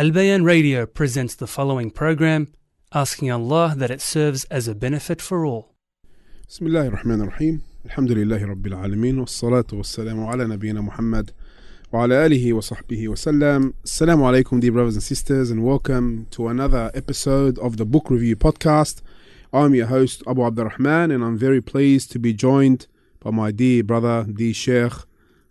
Albayan Radio presents the following program, asking Allah that it serves as a benefit for all. بسم الله الرحمن الرحيم الحمد لله رب العالمين والصلاة والسلام على نبينا محمد وعلى آله وصحبه وسلم السلام عليكم dear brothers and sisters and welcome to another episode of the Book Review Podcast. I'm your host Abu Abdurrahman and I'm very pleased to be joined by my dear brother the Sheikh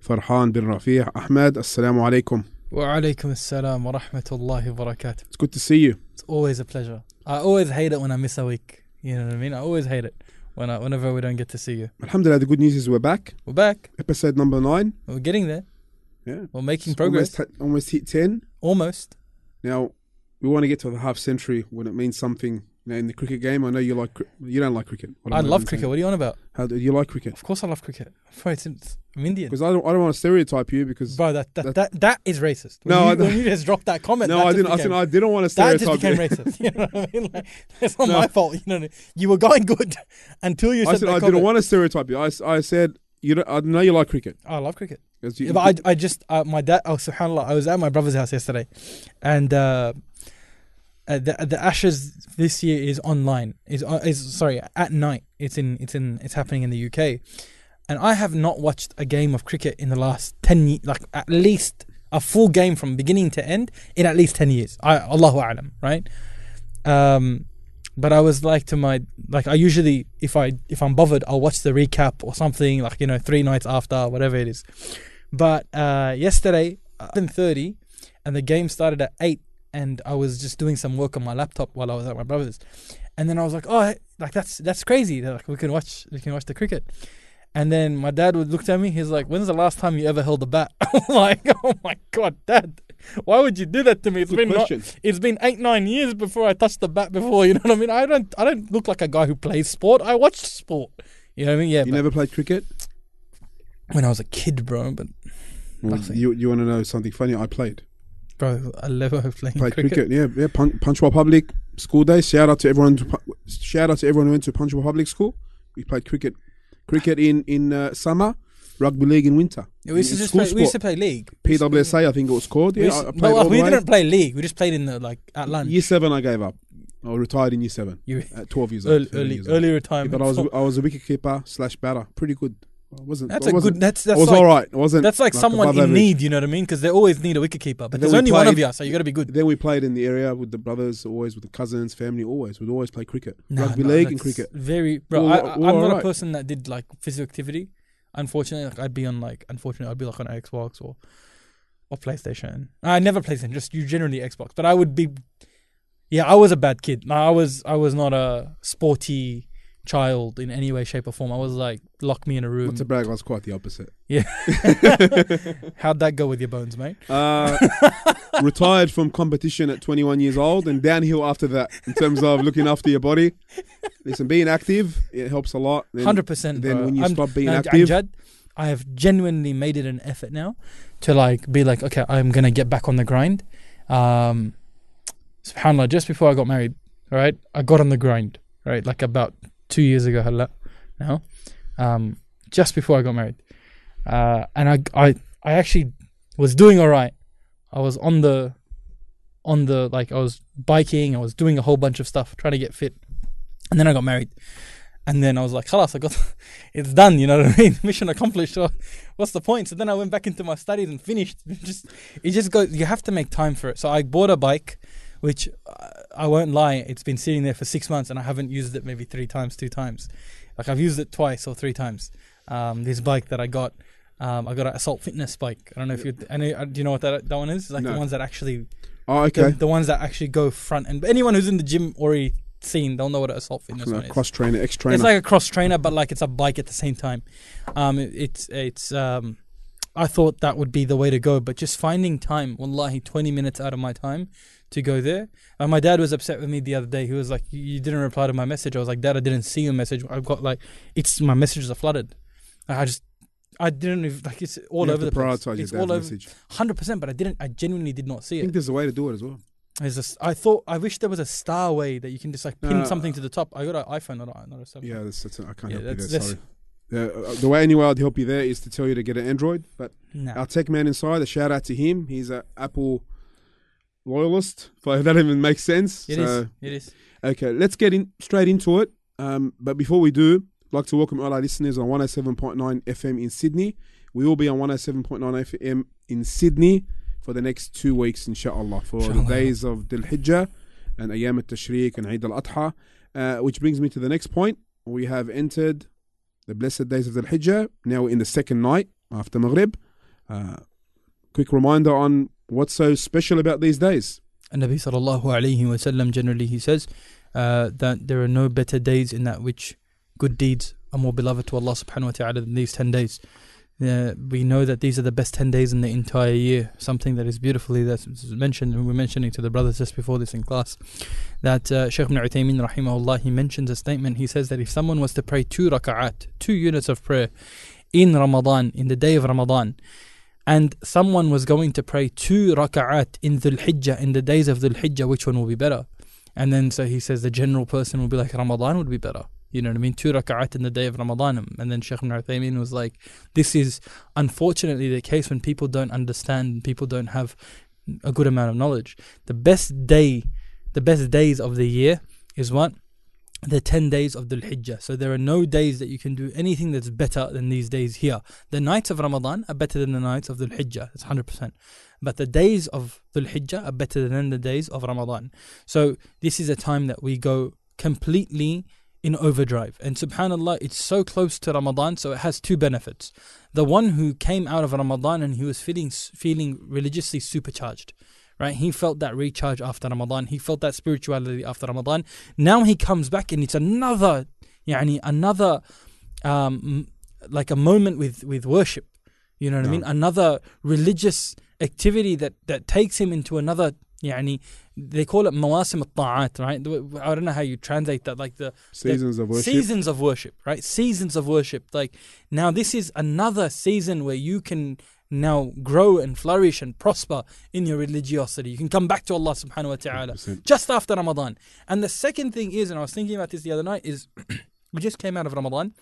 Farhan bin Rafee Ahmed Assalamu alaikum. Wa-alaikum assalam wa rahmatullahi wa barakatuh. It's good to see you. It's always a pleasure. I always hate it when I miss a week. You know what I mean? I always hate it when I, whenever we don't get to see you. Alhamdulillah, the good news is we're back. We're back. Episode number nine. We're getting there. Yeah. We're making It's progress. Almost, almost hit 10. Almost. Now, we want to get to the half century when it means something you know, in the cricket game. I know you like, cri- you don't like cricket. What I love cricket. What are you on about? How do you like cricket? Of course I love cricket. Bro, it's, it's, I'm Indian. Because I don't, I don't want to stereotype you because Bro, that, that, that- that, that is racist. When No, you, I when you just dropped that comment. no, that I didn't. I became- said I didn't want to stereotype. that just became you. racist. You know what I mean? Like, it's not No. my fault. You know, you were going good until you said I said I comment. didn't want to stereotype you. I, I said you. Don't, I know you like cricket. I love cricket. you- Yeah, but I, I just uh, my dad. Oh, subhanallah! I was at my brother's house yesterday, and uh, uh, the the Ashes this year is online. Is uh, is sorry at night. It's in it's in it's happening in the UK, and I have not watched a game of cricket in the last ten ye- like at least a full game from beginning to end in at least ten years. I Allahu alam, right? Um, but I was like to my like I usually if I if I'm bothered I'll watch the recap or something like you know three nights after whatever it is. But uh, yesterday, seven thirty, and the game started at eight, and I was just doing some work on my laptop while I was at my brother's, and then I was like, oh, like that's that's crazy. They're Like we can watch we can watch the cricket. And then my dad would look at me. He's like, "When's the last time you ever held a bat?" I'm like, "Oh my god, dad, why would you do that to me? It's Good been not, it's been eight nine years before I touched the bat before. You know what I mean? I don't I don't look like a guy who plays sport. I watched sport. You know what I mean? Yeah. You never played cricket. when I was a kid, bro. But Well, you you want to know something funny? I played bro, I never playing played cricket. cricket. Yeah, yeah. Pun- Punchbowl Public school days. Shout out to everyone. To, shout out to everyone who went to Punchbowl Public School. We played cricket. Cricket in in uh, summer, rugby league in winter. Yeah, we used to just school play, we used to play league. We PWSA, I think it was called. we Yeah, used I I no, all the we didn't play league. We just played in the like at lunch. Year seven, I gave up. I retired in year seven You at twelve years old. early 13 early, years old. early Yeah, retirement. but I was I was a wicket keeper slash batter. Pretty good. I wasn't. that's I a wasn't- good. That's I that's was like all right. I wasn't. that's like, someone above in average. need. You know what I mean? Because they always need a wicket keeper. But there's only one of played- you, so you got to be good. Then we played in the area with the brothers, always with the cousins, family. Always, we'd always play cricket, Nah, rugby nah, league, and cricket. Very, bro. I, I'm not alright. a person that did like physical activity. Unfortunately, like I'd be on like, unfortunately, I'd be like on Xbox or or PlayStation. I never PlayStation, just you generally Xbox. But I would be, yeah, I was a bad kid. No, I was, I was not a sporty child in any way, shape, or form. I was like, lock me in a room. Not to brag, I was quite the opposite. Yeah. How'd that go with your bones, mate? Uh, retired from competition at 21 years old, and downhill after that in terms of looking after your body. Listen, being active it helps a lot. Then- Hundred percent. Then bro. when you I'm- stop being and- active, Jad, I have genuinely made it an effort now to like be like, okay, I'm gonna get back on the grind. Um, Subhanallah, just before I got married, right, I got on the grind, right, like about two years ago, hala, now, um, just before I got married, uh, and I, I, I actually was doing all right. I was on the, on the like, I was biking, I was doing a whole bunch of stuff, trying to get fit, and then I got married. And then I was like, "Khalas, I got, it's done." You know what I mean? Mission accomplished. So what's the point? So then I went back into my studies and finished. Just, it just goes. You have to make time for it. So I bought a bike, which uh, I won't lie, it's been sitting there for six months and I haven't used it maybe three times, two times. Like I've used it twice or three times. Um, this bike that I got, um, I got an Assault Fitness bike. I don't know if you, know, uh, do you know what that that one is? Like No. the ones that actually, oh, okay. the ones that actually go front. And anyone who's in the gym already seen, they'll know what an Assault Fitness one is. Cross trainer, ex trainer. It's like a cross trainer, but like it's a bike at the same time. Um, it- it's it's um, I thought that would be the way to go, but just finding time, wallahi, twenty minutes out of my time to go there. And my dad was upset with me the other day. He was like, "You didn't reply to my message." I was like, "Dad, I didn't see your message. I've got like, it's my messages are flooded. I just." I didn't even, like it's all you over the place. It's all over, message. hundred percent. But I didn't. I genuinely did not see it. I think there's a way to do it as well. There's this. I thought. I wish there was a star way that you can just like pin Uh, something to the top. I got an iPhone, not a, not a Samsung. Yeah, that's, that's I can't Yeah, help you there. Sorry. Uh, the way anyway I'd help you there is to tell you to get an Android. But Nah. our tech man inside, a shout out to him. He's an Apple loyalist. If that even makes sense. It so, is. It is. Okay, let's get in straight into it. Um, but before we do, I'd like to welcome all our listeners on 107.9 FM in Sydney. We will be on 107.9 FM in Sydney for the next two weeks, inshallah, for Inshallah. the days of Dhul Hijjah and Ayam al Tashriq and Eid al Adha. Uh, which brings me to the next point. We have entered the blessed days of the Hijjah. Now we're in the second night after Maghrib. Uh, quick reminder on what's so special about these days. And Nabi sallallahu alayhi wa sallam generally he says uh, that there are no better days in that which good deeds are more beloved to Allah subhanahu wa ta'ala than these 10 days. Uh, we know that these are the best 10 days in the entire year. Something that is beautifully that's mentioned, and we're mentioning to the brothers just before this in class, that uh, Shaykh ibn Uthaymeen rahimahullah, he mentions a statement. He says that if someone was to pray two raka'at, two units of prayer in Ramadan, in the day of Ramadan, and someone was going to pray two raka'at in Dhul Hijjah, in the days of Dhul Hijjah, which one will be better? And then so he says the general person will be like Ramadan would be better. You know what I mean? Two raka'at in the day of Ramadan. And then Shaykh ibn Uthaymeen was like, this is unfortunately the case when people don't understand, people don't have a good amount of knowledge. The best day, the best days of the year is what? The 10 days of Dhul Hijjah. So there are no days that you can do anything that's better than these days here. The nights of Ramadan are better than the nights of Dhul Hijjah. That's 100%. But the days of Dhul Hijjah are better than the days of Ramadan. So this is a time that we go completely in overdrive. And subhanAllah, it's so close to Ramadan, so it has two benefits. The one who came out of Ramadan and he was feeling feeling religiously supercharged. Right? He felt that recharge after Ramadan. He felt that spirituality after Ramadan. Now he comes back and it's another yani another um like a moment with with worship. You know what I mean? Another religious activity that that takes him into another يعني they call it mawasim al-ta'at, right? I don't know how you translate that like the Seasons of worship. Seasons of worship, right? Seasons of worship. Like now, this is another season where you can now grow and flourish and prosper in your religiosity. You can come back to Allah subhanahu wa ta'ala 100%. just after Ramadan. And the second thing is, and I was thinking about this the other night, is we just came out of Ramadan.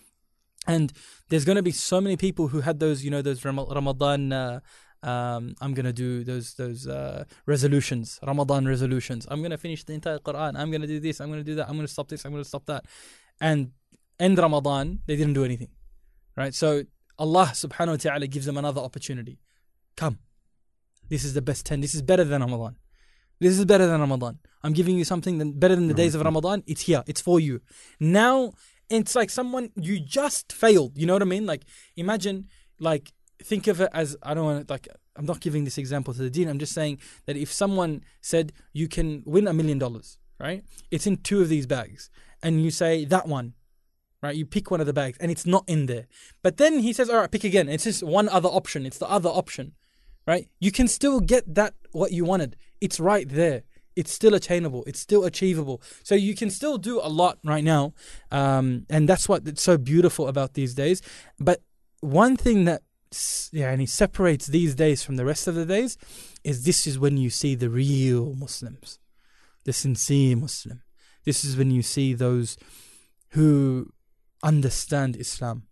And there's going to be so many people who had those, you know, those Ram- Ramadan. Uh, um, I'm gonna do those those uh, resolutions, Ramadan resolutions. I'm gonna finish the entire Quran. I'm gonna do this. I'm gonna do that. I'm gonna stop this. I'm gonna stop that. And end Ramadan, they didn't do anything, right? So Allah Subhanahu wa Taala gives them another opportunity. Come, this is the best ten. This is better than Ramadan. This is better than Ramadan. I'm giving you something that better than the days of Ramadan. It's here. It's for you. Now it's like someone you just failed. You know what I mean? Like imagine like think of it as I don't want to like I'm not giving this example to the dean. I'm just saying that if someone said you can win a million dollars, right? It's in two of these bags, and you say that one, right? You pick one of the bags, and it's not in there. But then he says, "All right, pick again." It's just one other option. It's the other option, right? You can still get that what you wanted. It's right there. It's still attainable. It's still achievable. So you can still do a lot right now, um, and that's what it's so beautiful about these days. But one thing that yeah, and he separates these days from the rest of the days, is this is when you see the real Muslims, the sincere Muslim. This is when you see those who understand Islam.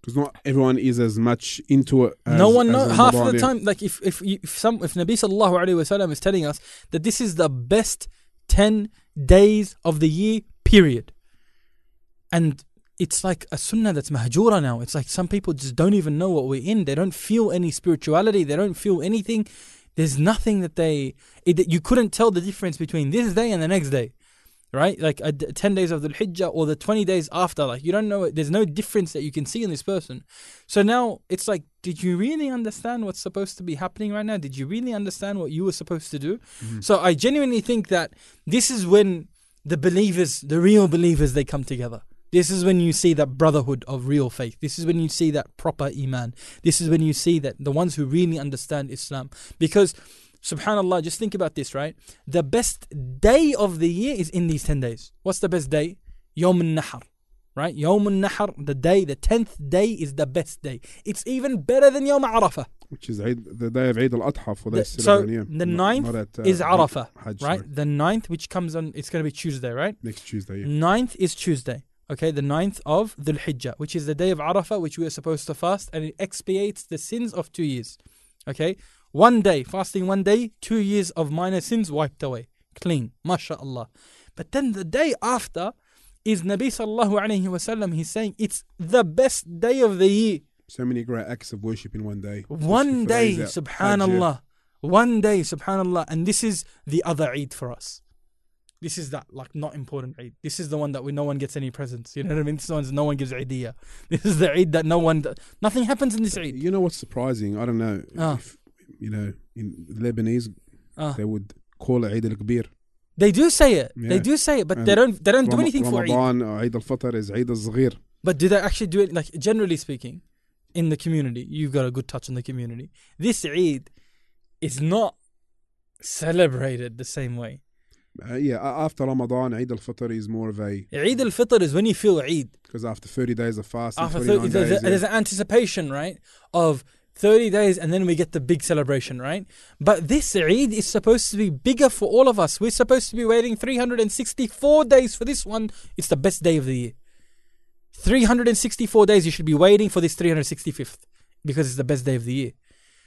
Because not everyone is as much into it. no one half of the time. Like if if if some if Nabi sallallahu alaihi wasallam is telling us that this is the best ten days of the year, period. And it's like a sunnah that's mahjura now. It's like some people just don't even know what we're in. They don't feel any spirituality. They don't feel anything. There's nothing that they. It, you couldn't tell the difference between this day and the next day, right? Like a, ten days of the Hijjah or the twenty days after. Like you don't know. There's no difference that you can see in this person. So now it's like, did you really understand what's supposed to be happening right now? Did you really understand what you were supposed to do? Mm-hmm. So I genuinely think that this is when the believers, the real believers, they come together. This is when you see that brotherhood of real faith. This is when you see that proper iman. This is when you see that the ones who really understand Islam. Because, subhanAllah, just think about this, right? The best day of the year is in these 10 days. What's the best day? Yawm al-Nahar. Right? Yawm al-Nahar, the day, the 10th day is the best day. It's even better than Yawm Arafah. Which is Eid, the day of Eid al-Adha for The- this. so the Not- ninth not at, uh, is Arafah, Hajj, right? sorry. The 9th, which comes on, it's going to be Tuesday, right? Next Tuesday, yeah. Ninth is Tuesday. Okay, the ninth of Dhul Hijjah, which is the day of Arafah, which we are supposed to fast, and it expiates the sins of two years. Okay, One day, fasting one day, two years of minor sins wiped away. Clean. MashaAllah. But then the day after is Nabi sallallahu alayhi wasallam. He's saying it's the best day of the year. So many great acts of worship in one day. One day, subhanallah. One day, subhanallah. And this is the other Eid for us. This is that like not important Eid. This is the one that we no one gets any presents. You know what I mean? This one's no one gives Eidiyah. This is the Eid that no one nothing happens in this Hajj. Eid. You know what's surprising? I don't know. Ah. If, you know, in Lebanese, Ah. they would call it Eid al-Kabir. They do say it. They do say it, but And they don't they don't do Ram- anything for Eid. Ramadan Eid al-Fitr is Eid al-Zaghir. But do they actually do it? Like generally speaking, in the community, you've got a good touch in the community. This Eid is not celebrated the same way. Uh, yeah, after Ramadan, Eid al-Fitr is more of a Eid al-Fitr is when you feel Eid. because after 30 days of fasting, After 30, there's, days, a, yeah. there's an anticipation, right, of 30 days, and then we get the big celebration, right? But this Eid is supposed to be bigger for all of us. We're supposed to be waiting 364 days for this one. It's the best day of the year. 364 days you should be waiting for this 365th because it's the best day of the year.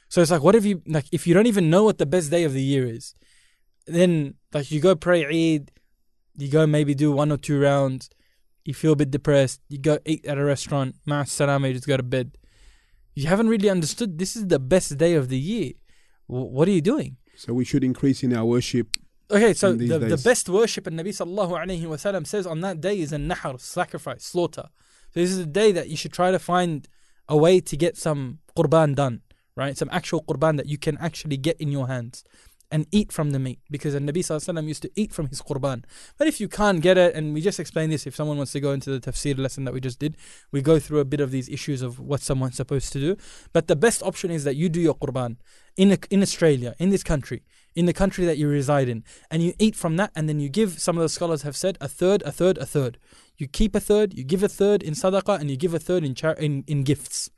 So it's like, what if you like if you don't even know what the best day of the year is, then like you go pray Eid, you go maybe do one or two rounds, you feel a bit depressed, you go eat at a restaurant, ma salama, you just go to bed. You haven't really understood this is the best day of the year. W- what are you doing? so we should increase in our worship. Okay, so the, the best worship and Nabi sallallahu alayhi wasallam says on that day is a nahar, sacrifice, slaughter. So this is a day that you should try to find a way to get some qurban done, right? Some actual qurban that you can actually get in your hands and eat from the meat because the Nabi sallallahu used to eat from his qurban. But if you can't get it, and we just explained this, if someone wants to go into the tafsir lesson that we just did, we go through a bit of these issues of what someone's supposed to do. But the best option is that you do your qurban in, in Australia, in this country, in the country that you reside in, and you eat from that, and then you give, some of the scholars have said, a third, a third, a third. You keep a third, you give a third in sadaqah, and you give a third in, char- in, in gifts.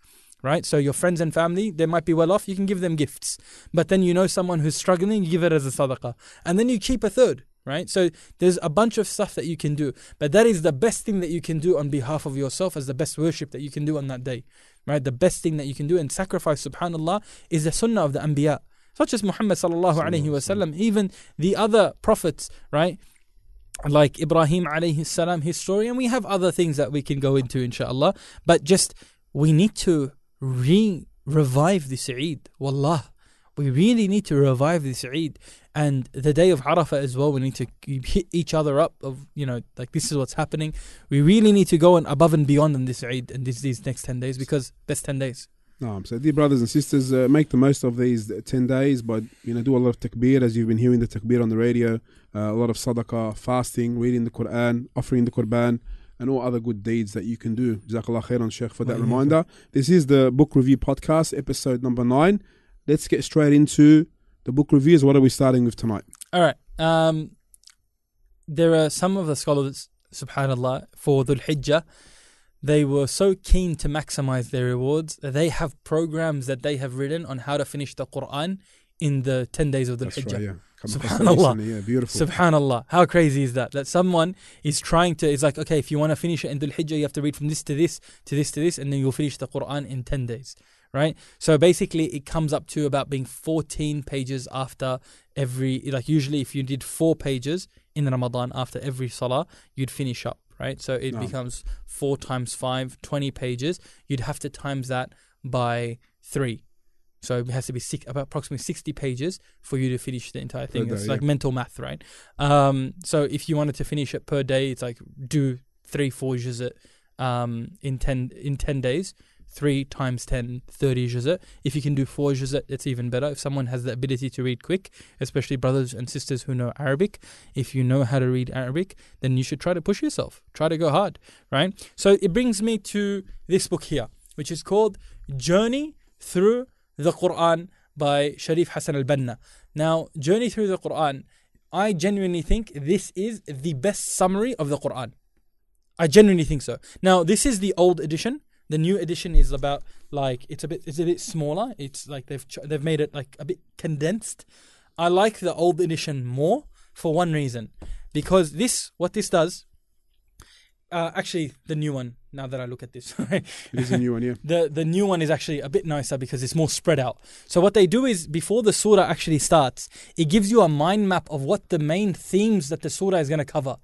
Right? So your friends and family, they might be well off, you can give them gifts. But then you know someone who's struggling, you give it as a sadaqah. And then you keep a third. Right? So there's a bunch of stuff that you can do. But that is the best thing that you can do on behalf of yourself as the best worship that you can do on that day. Right? The best thing that you can do and sacrifice, subhanAllah, is the sunnah of the anbiya. Such as Muhammad sallallahu alayhi wasallam, even the other prophets, right? Like Ibrahim alayhi salam, his story, and we have other things that we can go into, inshallah. But just we need to re revive this Eid. Wallah. We really need to revive this Eid. And the day of Arafah as well, we need to hit each other up of, you know, like this is what's happening. We really need to go and above and beyond in this Eid and this, these next 10 days because best 10 days. No, so dear brothers and sisters, uh, make the most of these 10 days, but you know, do a lot of takbir as you've been hearing the takbir on the radio, uh, a lot of sadaqah, fasting, reading the Quran, offering the Qurban, and all other good deeds that you can do. Jazakallah khairan, Sheikh, for that reminder. This is the book review podcast, episode number nine. Let's get straight into the book reviews. What are we starting with tonight? All right. Um, there are some of the scholars, subhanAllah, for Dhul Hijjah, they were so keen to maximize their rewards that they have programs that they have written on how to finish the Quran in the 10 days of Dhul Hijjah. right, yeah. Come across that Subhanallah. Yeah, beautiful. Subhanallah. How crazy is that? That someone is trying to, it's like, okay, if you want to finish it in Dhul Hijjah, you have to read from this to this, to this to this, and then you'll finish the Quran in 10 days, right? So basically, it comes up to about being 14 pages after every, like, usually if you did four pages in Ramadan after every Salah, you'd finish up, right? So it No. becomes four times five, 20 pages. You'd have to times that by three. So it has to be six, about approximately 60 pages for you to finish the entire thing. day, it's yeah. like mental math, right? Um, so if you wanted to finish it per day, it's like do three, four juzit um, in 10 in 10 days. 3 times 10, 30 juzit. If you can do 4 juzit, it's even better. If someone has the ability to read quick, especially brothers and sisters who know Arabic, if you know how to read Arabic, then you should try to push yourself. Try to go hard, right? So it brings me to this book here, which is called Journey Through the Quran by Sharif Hassan al Banna. Now, Journey Through the Quran, I genuinely think this is the best summary of the Quran. I genuinely think so. Now, this is the old edition. The new edition is about like it's a bit it's a bit smaller. It's like they've they've made it like a bit condensed. I like the old edition more for one reason, because this what this does. Uh, actually, the new one. Now that I look at this, It is a new one, yeah. the the new one is actually a bit nicer because it's more spread out. So what they do is before the surah actually starts, it gives you a mind map of what the main themes that the surah is going to cover.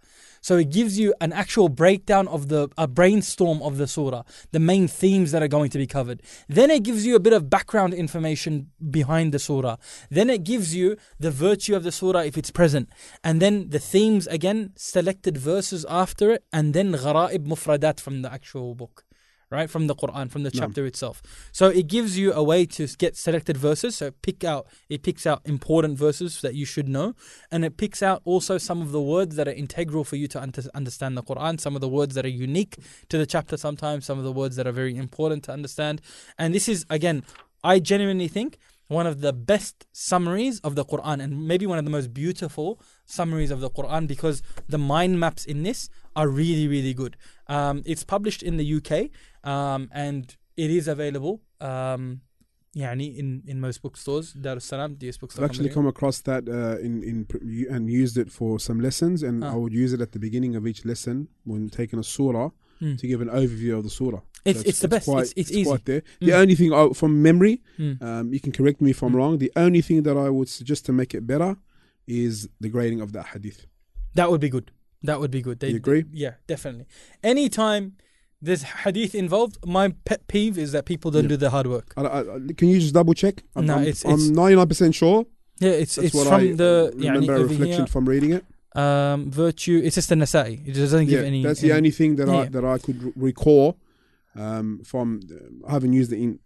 So it gives you an actual breakdown of the a brainstorm of the surah, the main themes that are going to be covered. Then it gives you a bit of background information behind the surah. Then it gives you the virtue of the surah if it's present. And then the themes again, selected verses after it, and then gharaib mufradat from the actual book. Right from the Quran, from the chapter itself. So it gives you a way to get selected verses. So pick out, it picks out important verses that you should know, and it picks out also some of the words that are integral for you to under- understand the Quran. Some of the words that are unique to the chapter. Sometimes some of the words that are very important to understand. And this is again, I genuinely think one of the best summaries of the Quran, and maybe one of the most beautiful summaries of the Quran because the mind maps in this are really, really good. Um, it's published in the UK um, and it is available. Um, يعني in, in most bookstores, Dar es Salaam, DS bookstore. I've actually come across that uh, in in pr- u- and used it for some lessons, and Ah. I would use it at the beginning of each lesson when taking a surah Hmm. to give an overview of the surah. It's, it's, the best. Quite, it's it's, easy. quite there. Mm. The only thing I, from memory, Mm. um, you can correct me if I'm Mm. wrong. The only thing that I would suggest to make it better is the grading of that hadith. That would be good. That would be good. They, You agree? Yeah, definitely. Anytime there's hadith involved. My pet peeve is that people don't yeah. do the hard work. I, I, can you just double check? I'm, no, it's, I'm, 99% sure. Yeah, it's That's it's from I the uh, remember yeah, reflection here. from reading it. Um, virtue. It's just the Nasai. It doesn't give yeah, any. That's the any, only thing that yeah. I that I could recall um, from. I haven't used it in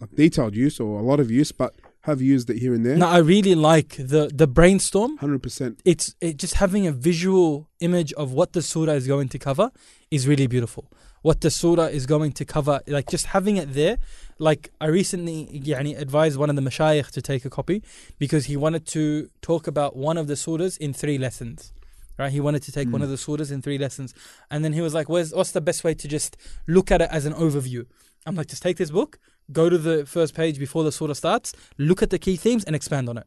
like, detailed use or a lot of use, but have used it here and there. Now I really like the the brainstorm. Hundred percent. It's it just having a visual image of what the surah is going to cover is really beautiful what the surah is going to cover. Like just having it there. Like I recently yani, advised one of the mashayikh to take a copy because he wanted to talk about one of the surahs in three lessons. Right? He wanted to take mm. one hmm. of the surahs in three lessons. And then he was like, Where's, what's the best way to just look at it as an overview? I'm like, just take this book, go to the first page before the surah starts, look at the key themes and expand on it.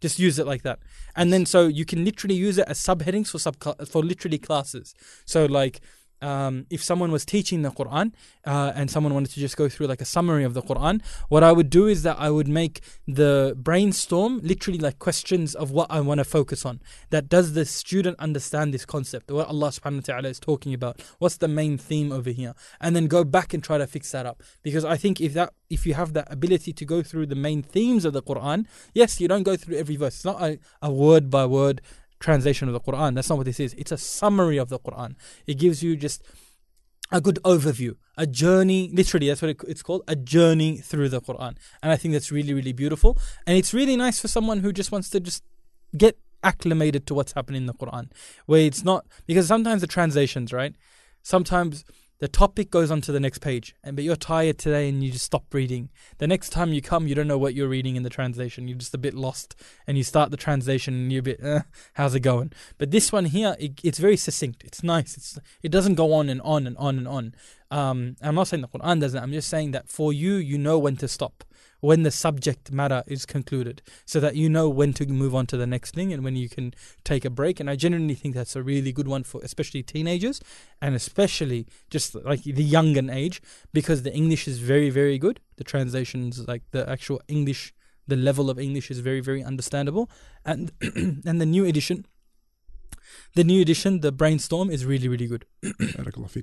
Just use it like that. And then so you can literally use it as subheadings for sub for literally classes. So like um, if someone was teaching the Quran uh, and someone wanted to just go through like a summary of the Quran, what I would do is that I would make the brainstorm literally like questions of what I want to focus on. That does the student understand this concept? What Allah subhanahu wa ta'ala is talking about? What's the main theme over here? And then go back and try to fix that up. Because I think if that if you have that ability to go through the main themes of the Quran, yes, you don't go through every verse. It's not a, a word by word translation of the Quran. That's not what this is. It's a summary of the Quran. It gives you just a good overview, a journey. Literally, that's what it's called a journey through the Quran. And I think that's really, really beautiful. And it's really nice for someone who just wants to just get acclimated to what's happening in the Quran, where it's not because sometimes the translations, right? Sometimes the topic goes on to the next page, and but you're tired today and you just stop reading. The next time you come, you don't know what you're reading in the translation. You're just a bit lost, and you start the translation and you're a bit, eh, how's it going? But this one here, it, it's very succinct. It's nice. It's it doesn't go on and on and on and on. Um, I'm not saying the Quran doesn't. I'm just saying that for you, you know when to stop, when the subject matter is concluded, so that you know when to move on to the next thing and when you can take a break. And I genuinely think that's a really good one for especially teenagers and especially just like the younger age because the English is very very good. The translations, like the actual English, the level of English is very very understandable, and and the new edition. The new edition, the brainstorm, is really, really good.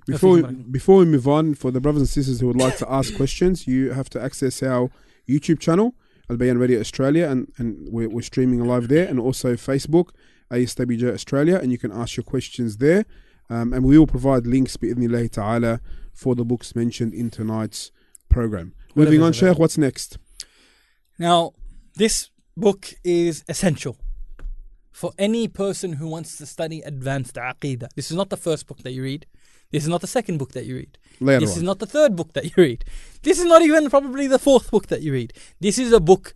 Before we, before we move on, for the brothers and sisters who would like to ask questions, you have to access our YouTube channel, Al Bayan Radio Australia, and, and we're, we're streaming live there, and also Facebook, ASWJ Australia, and you can ask your questions there. Um, and we will provide links, bi'idhnillahi ta'ala, for the books mentioned in tonight's program. Moving on. Sheikh, what's next? Now, this book is essential for any person who wants to study advanced aqidah. This is not the first book that you read. This is not the second book that you read. Later This on. is not the third book that you read. This is not even probably the fourth book that you read. This is a book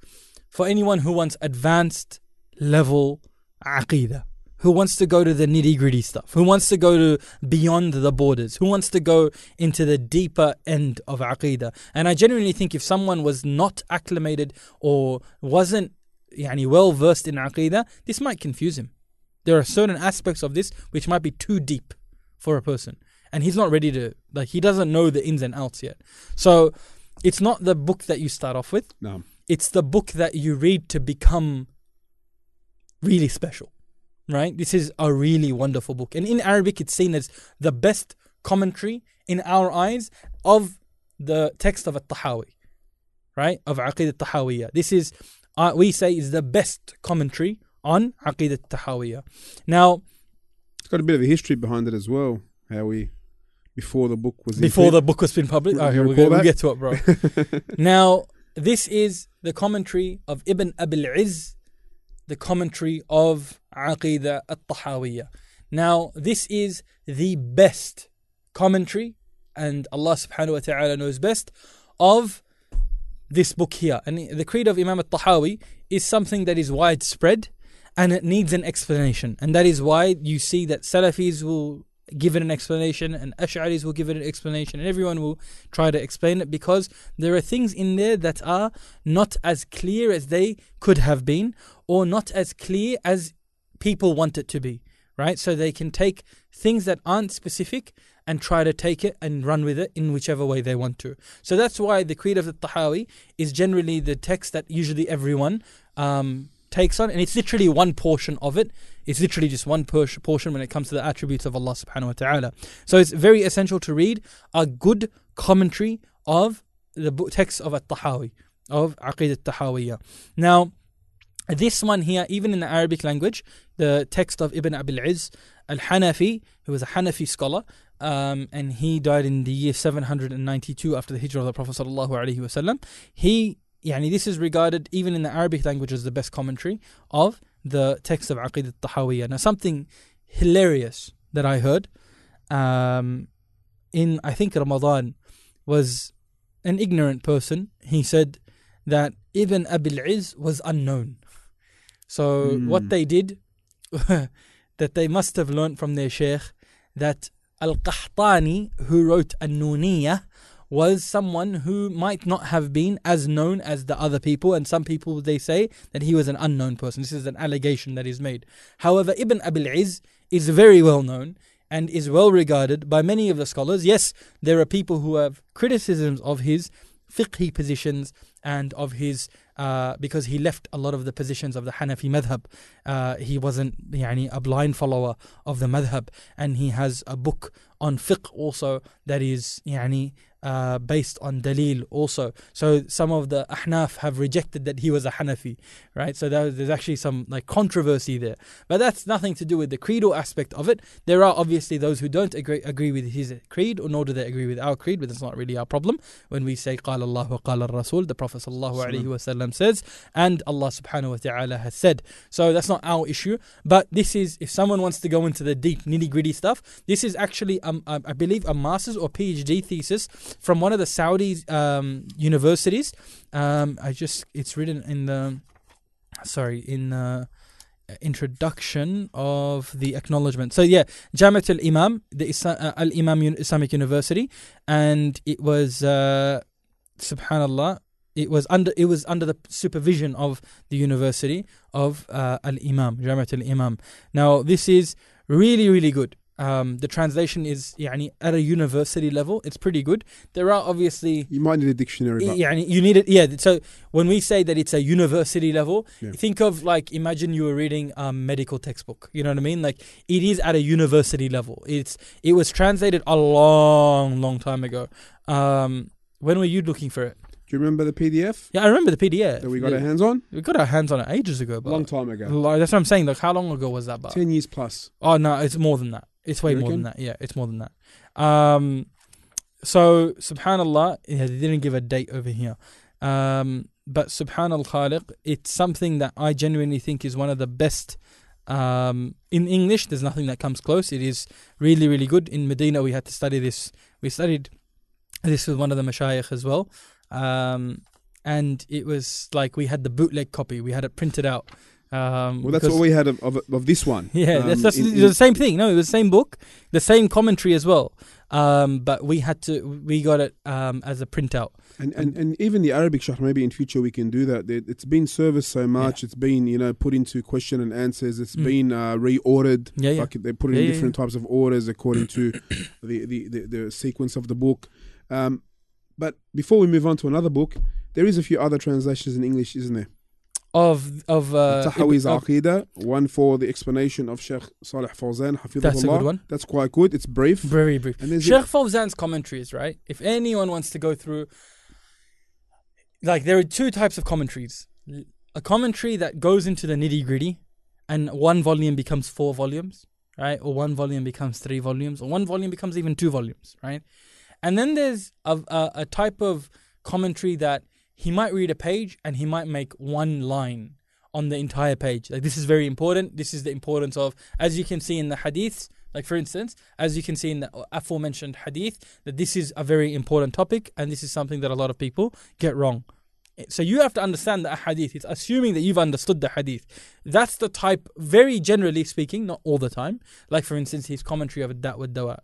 for anyone who wants advanced level aqidah, who wants to go to the nitty gritty stuff, who wants to go to beyond the borders, who wants to go into the deeper end of aqidah. And I genuinely think if someone was not acclimated or wasn't yani, well versed in aqidah, this might confuse him. There are certain aspects of this which might be too deep for a person. And he's not ready to like he doesn't know the ins and outs yet. So it's not the book that you start off with. No. It's the book that you read to become really special. Right? This is a really wonderful book. And in Arabic it's seen as the best commentary in our eyes of the text of At-Tahawi. Right? Of Aqidah Tahawiyya. This is uh, we say is the best commentary on Aqidah Tahawiyya. Now, It's got a bit of a history behind it as well. How we, before the book was before the book was been published, You oh, here we recall go. We'll get to it, bro. now, this is the commentary of Ibn Abil Izz, the commentary of Aqidah At-Tahawiyya. Now, this is the best commentary, and Allah subhanahu wa ta'ala knows best, of this book here. And the creed of Imam At-Tahawi is something that is widespread and it needs an explanation. And that is why you see that Salafis will give it an explanation and Ash'aris will give it an explanation and everyone will try to explain it because there are things in there that are not as clear as they could have been or not as clear as people want it to be, right? So they can take things that aren't specific and try to take it and run with it in whichever way they want to. So that's why the Creed of the Tahawi is generally the text that usually everyone um, takes on, and it's literally one portion of it. It's literally just one por- portion when it comes to the attributes of Allah subhanahu wa ta'ala. So it's very essential to read a good commentary of the text of At-Tahawi, of Aqidah Tahawiyya. Now, this one here, even in the Arabic language, the text of Ibn Abil Izz al-Hanafi, who was a Hanafi scholar, um, and he died in the year 792 after the hijrah of the Prophet sallallahu alaihi wasallam. He, yani, this is regarded even in the Arabic language as the best commentary of the text of Aqidah Tahawiyya. Now, something hilarious that I heard um, in I think Ramadan was an ignorant person. He said that Ibn Abil Izz was unknown. So Hmm. what they did, that they must have learnt from their sheikh that Al Qahtani, who wrote An Nuniyah, was someone who might not have been as known as the other people, and some people they say that he was an unknown person. This is an allegation that is made. However, Ibn Abil Izz is very well known and is well regarded by many of the scholars. Yes, there are people who have criticisms of his fiqhi positions and of his uh, because he left a lot of the positions of the Hanafi madhab. Uh, he wasn't yani, a blind follower of the madhab, and he has a book on fiqh also that is yani, uh, based on dalil also. So some of the Ahnaf have rejected that he was a Hanafi, right? So there- there's actually some like controversy there. But that's nothing to do with the creedal aspect of it. There are obviously those who don't agree, agree with his creed, or nor do they agree with our creed, but that's not really our problem. When we say قال الله وقال الرسول, the Prophet sallallahu alaihi wasallam says, and Allah subhanahu wa ta'ala has said. So that's not our issue. But this is, if someone wants to go into the deep nitty gritty stuff, this is actually, um, um, I believe, a master's or PhD thesis from one of the Saudi um, universities. Um, I just, it's written in the, sorry, in the introduction of the acknowledgement. So yeah, Jamiat al Imam, the uh, Al Imam Islamic University, and it was, uh, Subhanallah, it was under it was under the supervision of the University of uh, Al Imam, Jamiat al Imam. Now this is really really good. Um, the translation is يعني, at a university level. It's pretty good. There are obviously You might need a dictionary. But يعني, you need it. Yeah. So when we say that it's a university level, Yeah. think of like imagine you were reading a medical textbook. You know what I mean? Like it is at a university level. It's it was translated a long, long time ago. Um, when were you looking for it? do you remember the PDF Yeah, I remember the PDF. that we got our hands on? we got our hands on it ages ago. But Long time ago. Like, that's what I'm saying. Like how long ago was that? But Ten years plus. Oh no, it's more than that. It's way You more than that. Yeah, it's more than that. Um, so Subhanallah, yeah, they didn't give a date over here. Um, but Subhanal Khaliq, it's something that I genuinely think is one of the best. Um, in English, there's nothing that comes close. It is really, really good. In Medina, we had to study this. We studied this with one of the mashayikh as well. Um, and it was like we had the bootleg copy. We had it printed out. Um, Well, that's what we had of, of, of this one. Yeah, Um, that's, that's in- in- the same thing. No, it was the same book, the same commentary as well. Um, but we had to, we got it um, as a printout. And, and and even the Arabic sharh, maybe in future we can do that. It- It's been serviced so much. It's been you know put into question and answers. It's Mm. been uh, reordered. Yeah, yeah. Like they put it Yeah, in yeah, different types of orders according to the, the, the, the sequence of the book. Um, but before we move on to another book, there is a few other translations in English, isn't there? Of of uh, Tahawi's of- Aqidah, one for the explanation of Sheikh Saleh Fawzan, Hafidhullah. that's a good one. That's quite good. It's brief. Very brief. Sheikh Fawzan's commentaries, right? If anyone wants to go through, like, there are two types of commentaries a commentary that goes into the nitty gritty, and one volume becomes four volumes, right? Or one volume becomes three volumes, or one volume becomes even two volumes, right? And then there's a, a, a type of commentary that he might read a page and he might make one line on the entire page. Like this is very important. This is the importance of, as you can see in the hadiths, like for instance, as you can see in the aforementioned hadith, that this is a very important topic and this is something that a lot of people get wrong. So you have to understand the hadith. It's assuming that you've understood the hadith. That's the type, very generally speaking, not all the time. Like for instance, his commentary of Ad-Da' with Dawa.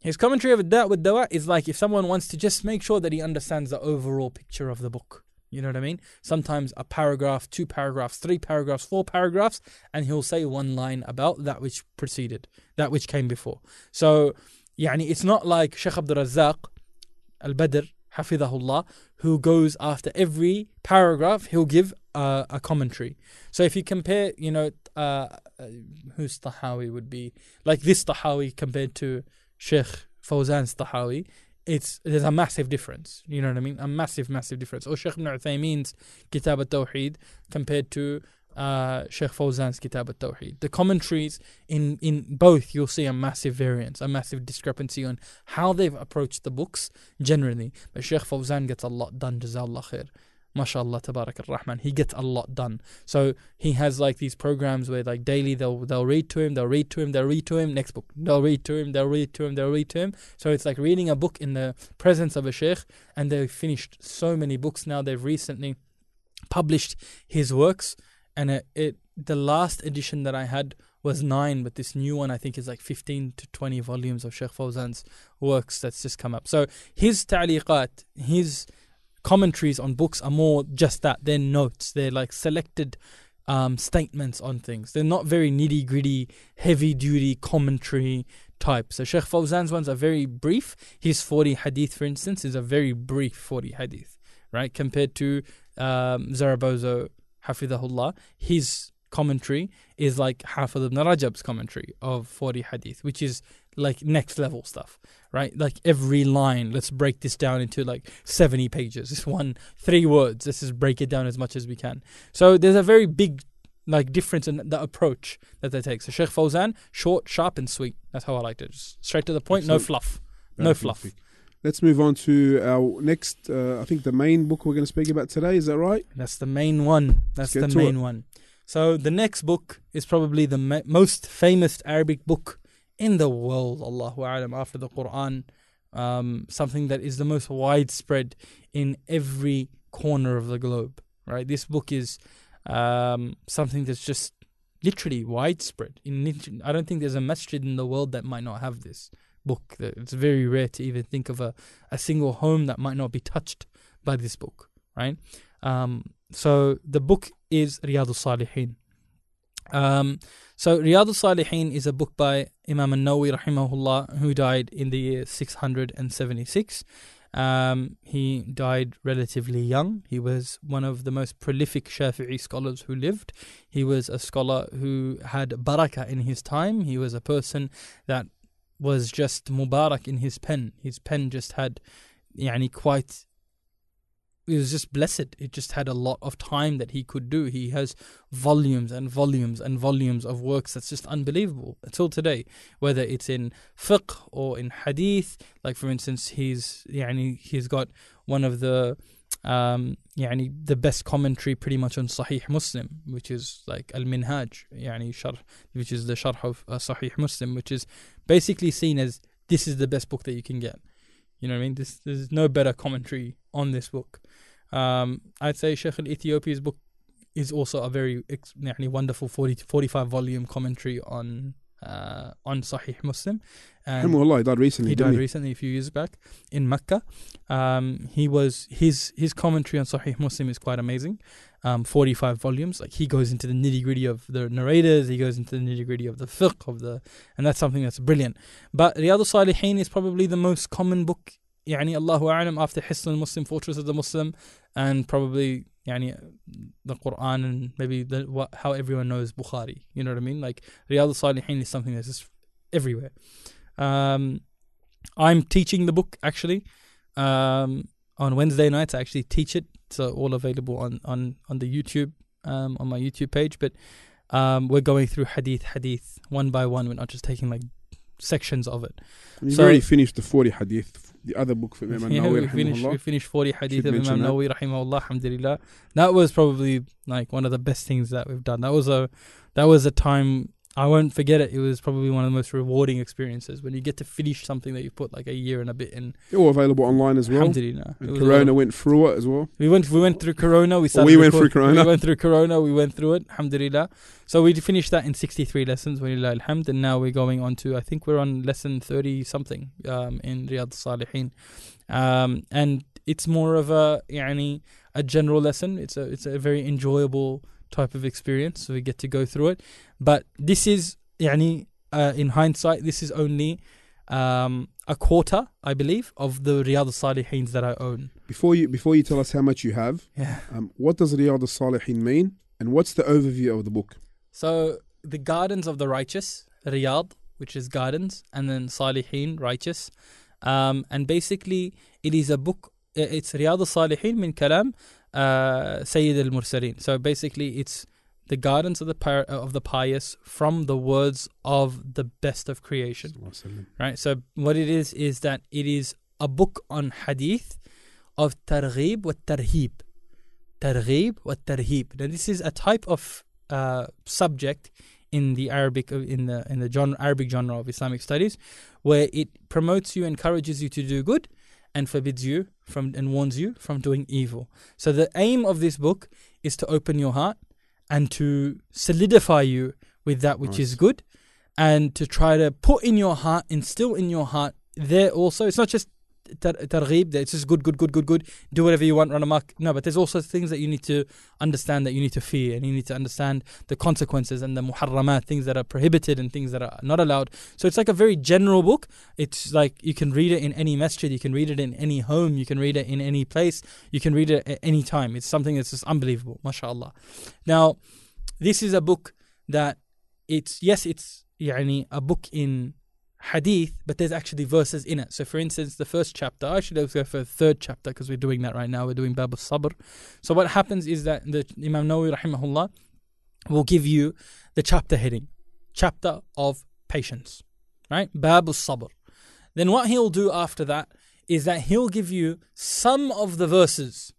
His commentary of Ad-Da' with Dawa is like if someone wants to just make sure that he understands the overall picture of the book. You know what I mean? Sometimes a paragraph, two paragraphs, three paragraphs, four paragraphs, and he'll say one line about that which preceded, that which came before. So, yani, it's not like Sheikh Abdul Razzaq Al Badr, Hafidahullah, who goes after every paragraph, he'll give uh, a commentary. So, if you compare, you know, uh, uh, who's Tahawi would be, like this Tahawi compared to Sheikh Fawzan's Tahawi, it's there's a massive difference. You know what I mean? A massive, massive difference. Or Sheikh Ibn Uthaymeen's Kitab al-Tawheed compared to uh, Sheikh Fawzan's Kitab al-Tawheed. The commentaries in, in both, you'll see a massive variance, a massive discrepancy on how they've approached the books generally. But Sheikh Fawzan gets a lot done, Jazallah khair. MashaAllah, Tabarak ar-Rahman. He gets a lot done. So he has like these programs where like daily they'll they'll read to him, they'll read to him, they'll read to him, next book. They'll read to him, they'll read to him, they'll read to him. So it's like reading a book in the presence of a sheikh and they've finished so many books now. They've recently published his works and it, it the last edition that I had was nine, but this new one I think is like 15 to 20 volumes of Sheikh Fawzan's works that's just come up. So his ta'liqat, his commentaries on books are more just that. They're notes. They're like selected um, statements on things. They're not very nitty gritty, heavy duty commentary type. So Sheikh Fawzan's ones are very brief. His 40 hadith, for instance, is a very brief 40 hadith, right? Compared to um, Zarabozo, Hafidahullah, his commentary is like half Hafid ibn Rajab's commentary of 40 hadith, which is like next level stuff, right? Like every line, let's break this down into like 70 pages. This one, three words. Let's just break it down as much as we can. So there's a very big like difference in the approach that they take. So Sheikh Fawzan, short, sharp, and sweet. That's how I liked it. Just straight to the point, no Excellent. fluff. No fluff. Let's move on to our next. Uh, I think the main book we're going to speak about today. Is that right? That's the main one. That's the main it. one. So the next book is probably the ma- most famous Arabic book in the world. Allahu alam after the Quran, um, something that is the most widespread in every corner of the globe. Right, this book is um, something that's just literally widespread. In I don't think there's a masjid in the world that might not have this book. It's very rare to even think of a, a single home that might not be touched by this book. Right. Um, so the book is Riyadh al-Salihin. Um, so Riyadh al-Salihin is a book by Imam al-Nawawi rahimahullah who died in the year 676. Um, he died relatively young. He was one of the most prolific Shafi'i scholars who lived. He was a scholar who had barakah in his time. He was a person that was just mubarak in his pen. His pen just had yani quite it was just blessed. It just had a lot of time that he could do. He has volumes and volumes and volumes of works that's just unbelievable until today. Whether it's in fiqh or in hadith, like for instance, he's يعني, he's got one of the um يعني, the best commentary pretty much on Sahih Muslim, which is like Al Minhaj, يعني, sharh, which is the sharh of uh, Sahih Muslim, which is basically seen as this is the best book that you can get. You know what I mean? This, there's no better commentary on this book. Um, I'd say Sheikh al Ethiopi's book is also a very wonderful 40 45 volume commentary on uh, on Sahih Muslim. And Allah, he died recently. He died recently, a few years back in Mecca. Um, he was his his commentary on Sahih Muslim is quite amazing. Um, 45 volumes. Like he goes into the nitty gritty of the narrators. He goes into the nitty gritty of the fiqh of the, and that's something that's brilliant. But Riyadh al Salihin is probably the most common book يعني Allahu A'lam after Hisn al-Muslim, Fortress of the Muslim, and probably يعني the Quran and maybe the, what, how everyone knows Bukhari. You know what I mean? Like Riyadh al-Salihin is something that's just everywhere. Um, I'm teaching the book actually um, on Wednesday nights. I actually teach it. It's uh, all available on on on the YouTube um, on my YouTube page. But um, we're going through hadith hadith one by one. We're not just taking like sections of it. You've So- already finished the 40 hadith, the other book from Imam Yeah, Nawawi, we finished we rahimahullah. finished 40 hadith Should of Imam that. Nawawi rahimahullah alhamdulillah that was probably like one of the best things that we've done that was a that was a time I won't forget it. It was probably one of the most rewarding experiences when you get to finish something that you put like a year and a bit in. All available online as well. Alhamdulillah. Corona went through it as well. We went we went through Corona. We started. We went through Corona. We went through Corona. We went through it. Alhamdulillah. So we finished that in 63 lessons. Walillah alhamd. And now we're going on to I think we're on lesson 30 something um, in Riyadh Salihin, um, and it's more of a يعني, a general lesson. It's a it's a very enjoyable type of experience. So we get to go through it. But this is, uh, in hindsight, this is only um, a quarter, I believe, of the Riyadh Salihin that I own. Before you before you tell us how much you have, yeah. Um, what does Riyadh Salihin mean, and what's the overview of the book? So the gardens of the righteous, Riyadh, which is gardens, and then Salihin, righteous, um, and basically it is a book. It's Riyadh Salihin min Kalam uh, Sayyid al-Mursalin. So basically, it's the guidance of the pi- of the pious from the words of the best of creation right? So what it is is that it is a book on hadith of targhib wa tarhib. Targhib wa tarhib. Now this is a type of uh, subject in the Arabic in the in the genre, Arabic genre of Islamic studies, where it promotes you, encourages you to do good, and forbids you from and warns you from doing evil. So the aim of this book is to open your heart and to solidify you with that which is good and to try to put in your heart, instill in your heart there also. It's not just targhib, that it's just good, good, good, good, good. Do whatever you want, run amok. No, but there's also things that you need to understand that you need to fear and you need to understand the consequences and the muharramat, things that are prohibited and things that are not allowed. So it's like a very general book. It's like you can read it in any masjid, you can read it in any home, you can read it in any place, you can read it at any time. It's something that's just unbelievable, mashallah. Now, this is a book that it's yes, it's يعني a book in hadith, but there's actually verses in it. So, for instance, the first chapter, I should go for the third chapter because we're doing that right now. We're doing Bab al Sabr. So, what happens is that the Imam Nawawi, rahimahullah, will give you the chapter heading, chapter of patience, right? Bab al Sabr. Then, what he'll do after that is that he'll give you some of the verses.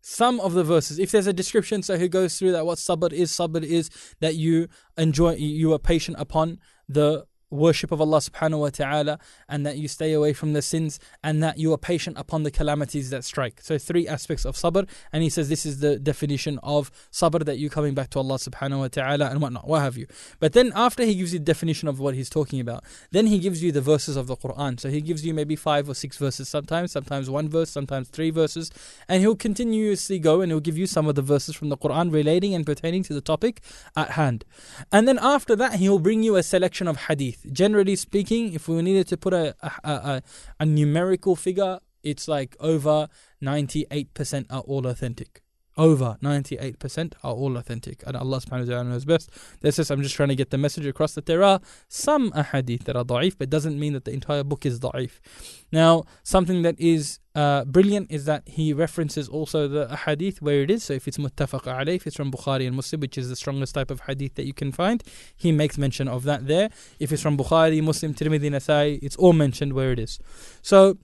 Some of the verses. If there's a description, so he goes through that what sabr is, sabr is that you enjoy, you are patient upon the worship of Allah subhanahu wa ta'ala and that you stay away from the sins and that you are patient upon the calamities that strike. So three aspects of sabr and he says this is the definition of sabr that you coming back to Allah subhanahu wa ta'ala and whatnot, what have you. But then after he gives you the definition of what he's talking about, then he gives you the verses of the Quran. So he gives you maybe five or six verses sometimes, sometimes one verse, sometimes three verses, and he'll continuously go and he'll give you some of the verses from the Quran relating and pertaining to the topic at hand. And then after that, he'll bring you a selection of hadith. Generally speaking, if we needed to put a, a, a, a numerical figure, it's like over 98% are all authentic. Over 98% are all authentic. And Allah subhanahu wa ta'ala knows best. This is, I'm just trying to get the message across that there are some ahadith that are da'if, but doesn't mean that the entire book is da'if. Now, something that is uh, brilliant is that he references also the hadith where it is. So if it's muttafaq alayh, if it's from Bukhari and Muslim, which is the strongest type of hadith that you can find, he makes mention of that there. If it's from Bukhari, Muslim, Tirmidhi, Nasai, it's all mentioned where it is. So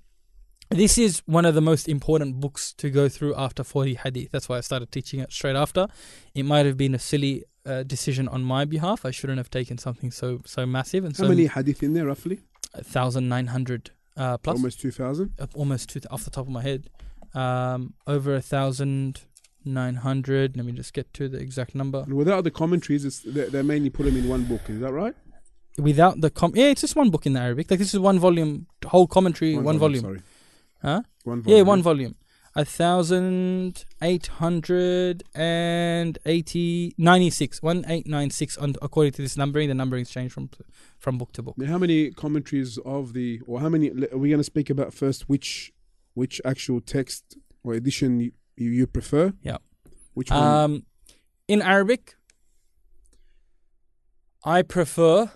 this is one of the most important books to go through after 40 hadith. That's why I started teaching it straight after. It might have been a silly uh, decision on my behalf. I shouldn't have taken something so so massive and How so many hadith in there roughly? 1,900 uh, plus Almost 2,000. uh, almost two, off the top of my head, um, over a thousand 900. Let me just get to the exact number. And without the commentaries, it's, they, they mainly put them in one book. Is that right? Without the com, yeah, it's just one book in the Arabic. Like this is one volume, whole commentary, one, volume. Sorry. Huh? One Yeah, volume. one volume. A thousand eight hundred and eighty ninety six. One eight nine six. On according to this numbering, the numbering's changed from from book to book. How many commentaries of the, or how many? Are we going to speak about first? Which, which actual text or edition you, you, you prefer? Yeah. Which one? Um, in Arabic, I prefer.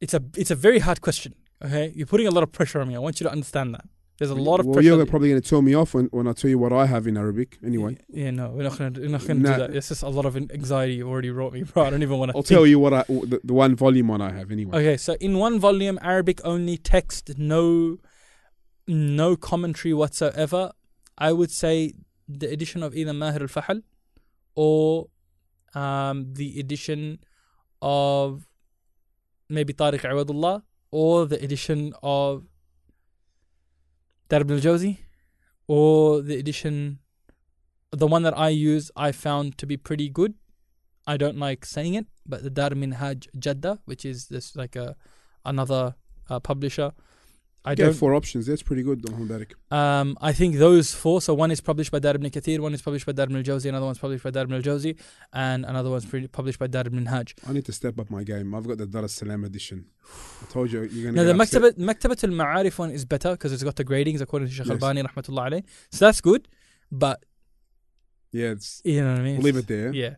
It's a it's a very hard question. Okay, you're putting a lot of pressure on me. I want you to understand that. There's a lot of well, pressure. you're probably going to tell me off when, when I tell you what I have in Arabic. Anyway, Yeah, no, we're not we're not gonna Nah. do that. It's just a lot of anxiety you already wrote me, bro. I don't even want to. I'll tell you what I the, the one volume one I have anyway. Okay, so in one volume, Arabic only text, no, no commentary whatsoever. I would say the edition of either Mahir al-Fahl or um, the edition of maybe Tariq Awadullah or the edition of Darb al-Jawzi or the edition the one that I use I found to be pretty good. I don't like saying it, but the Dar Minhaj Jadda, which is this like a another uh, publisher. I Okay, don't. four options. That's pretty good, Don Barik. Um, I think those four. So one is published by Dar ibn Kathir, one is published by Dar ibn al-Jawzi, another one's published by Dar ibn al-Jawzi, and another one's pre- published by Dar ibn Hajj. I need to step up my game. I've got the Dar es Salaam edition. I told you you're going Now to the get upset. Maktabat, Maktabat al-Ma'arif one is better because it's got the gradings according to Shaykh Yes. Albani rahmatullah alayh. So that's good, but Yeah, it's, you know what I mean. we'll leave it there. Yeah.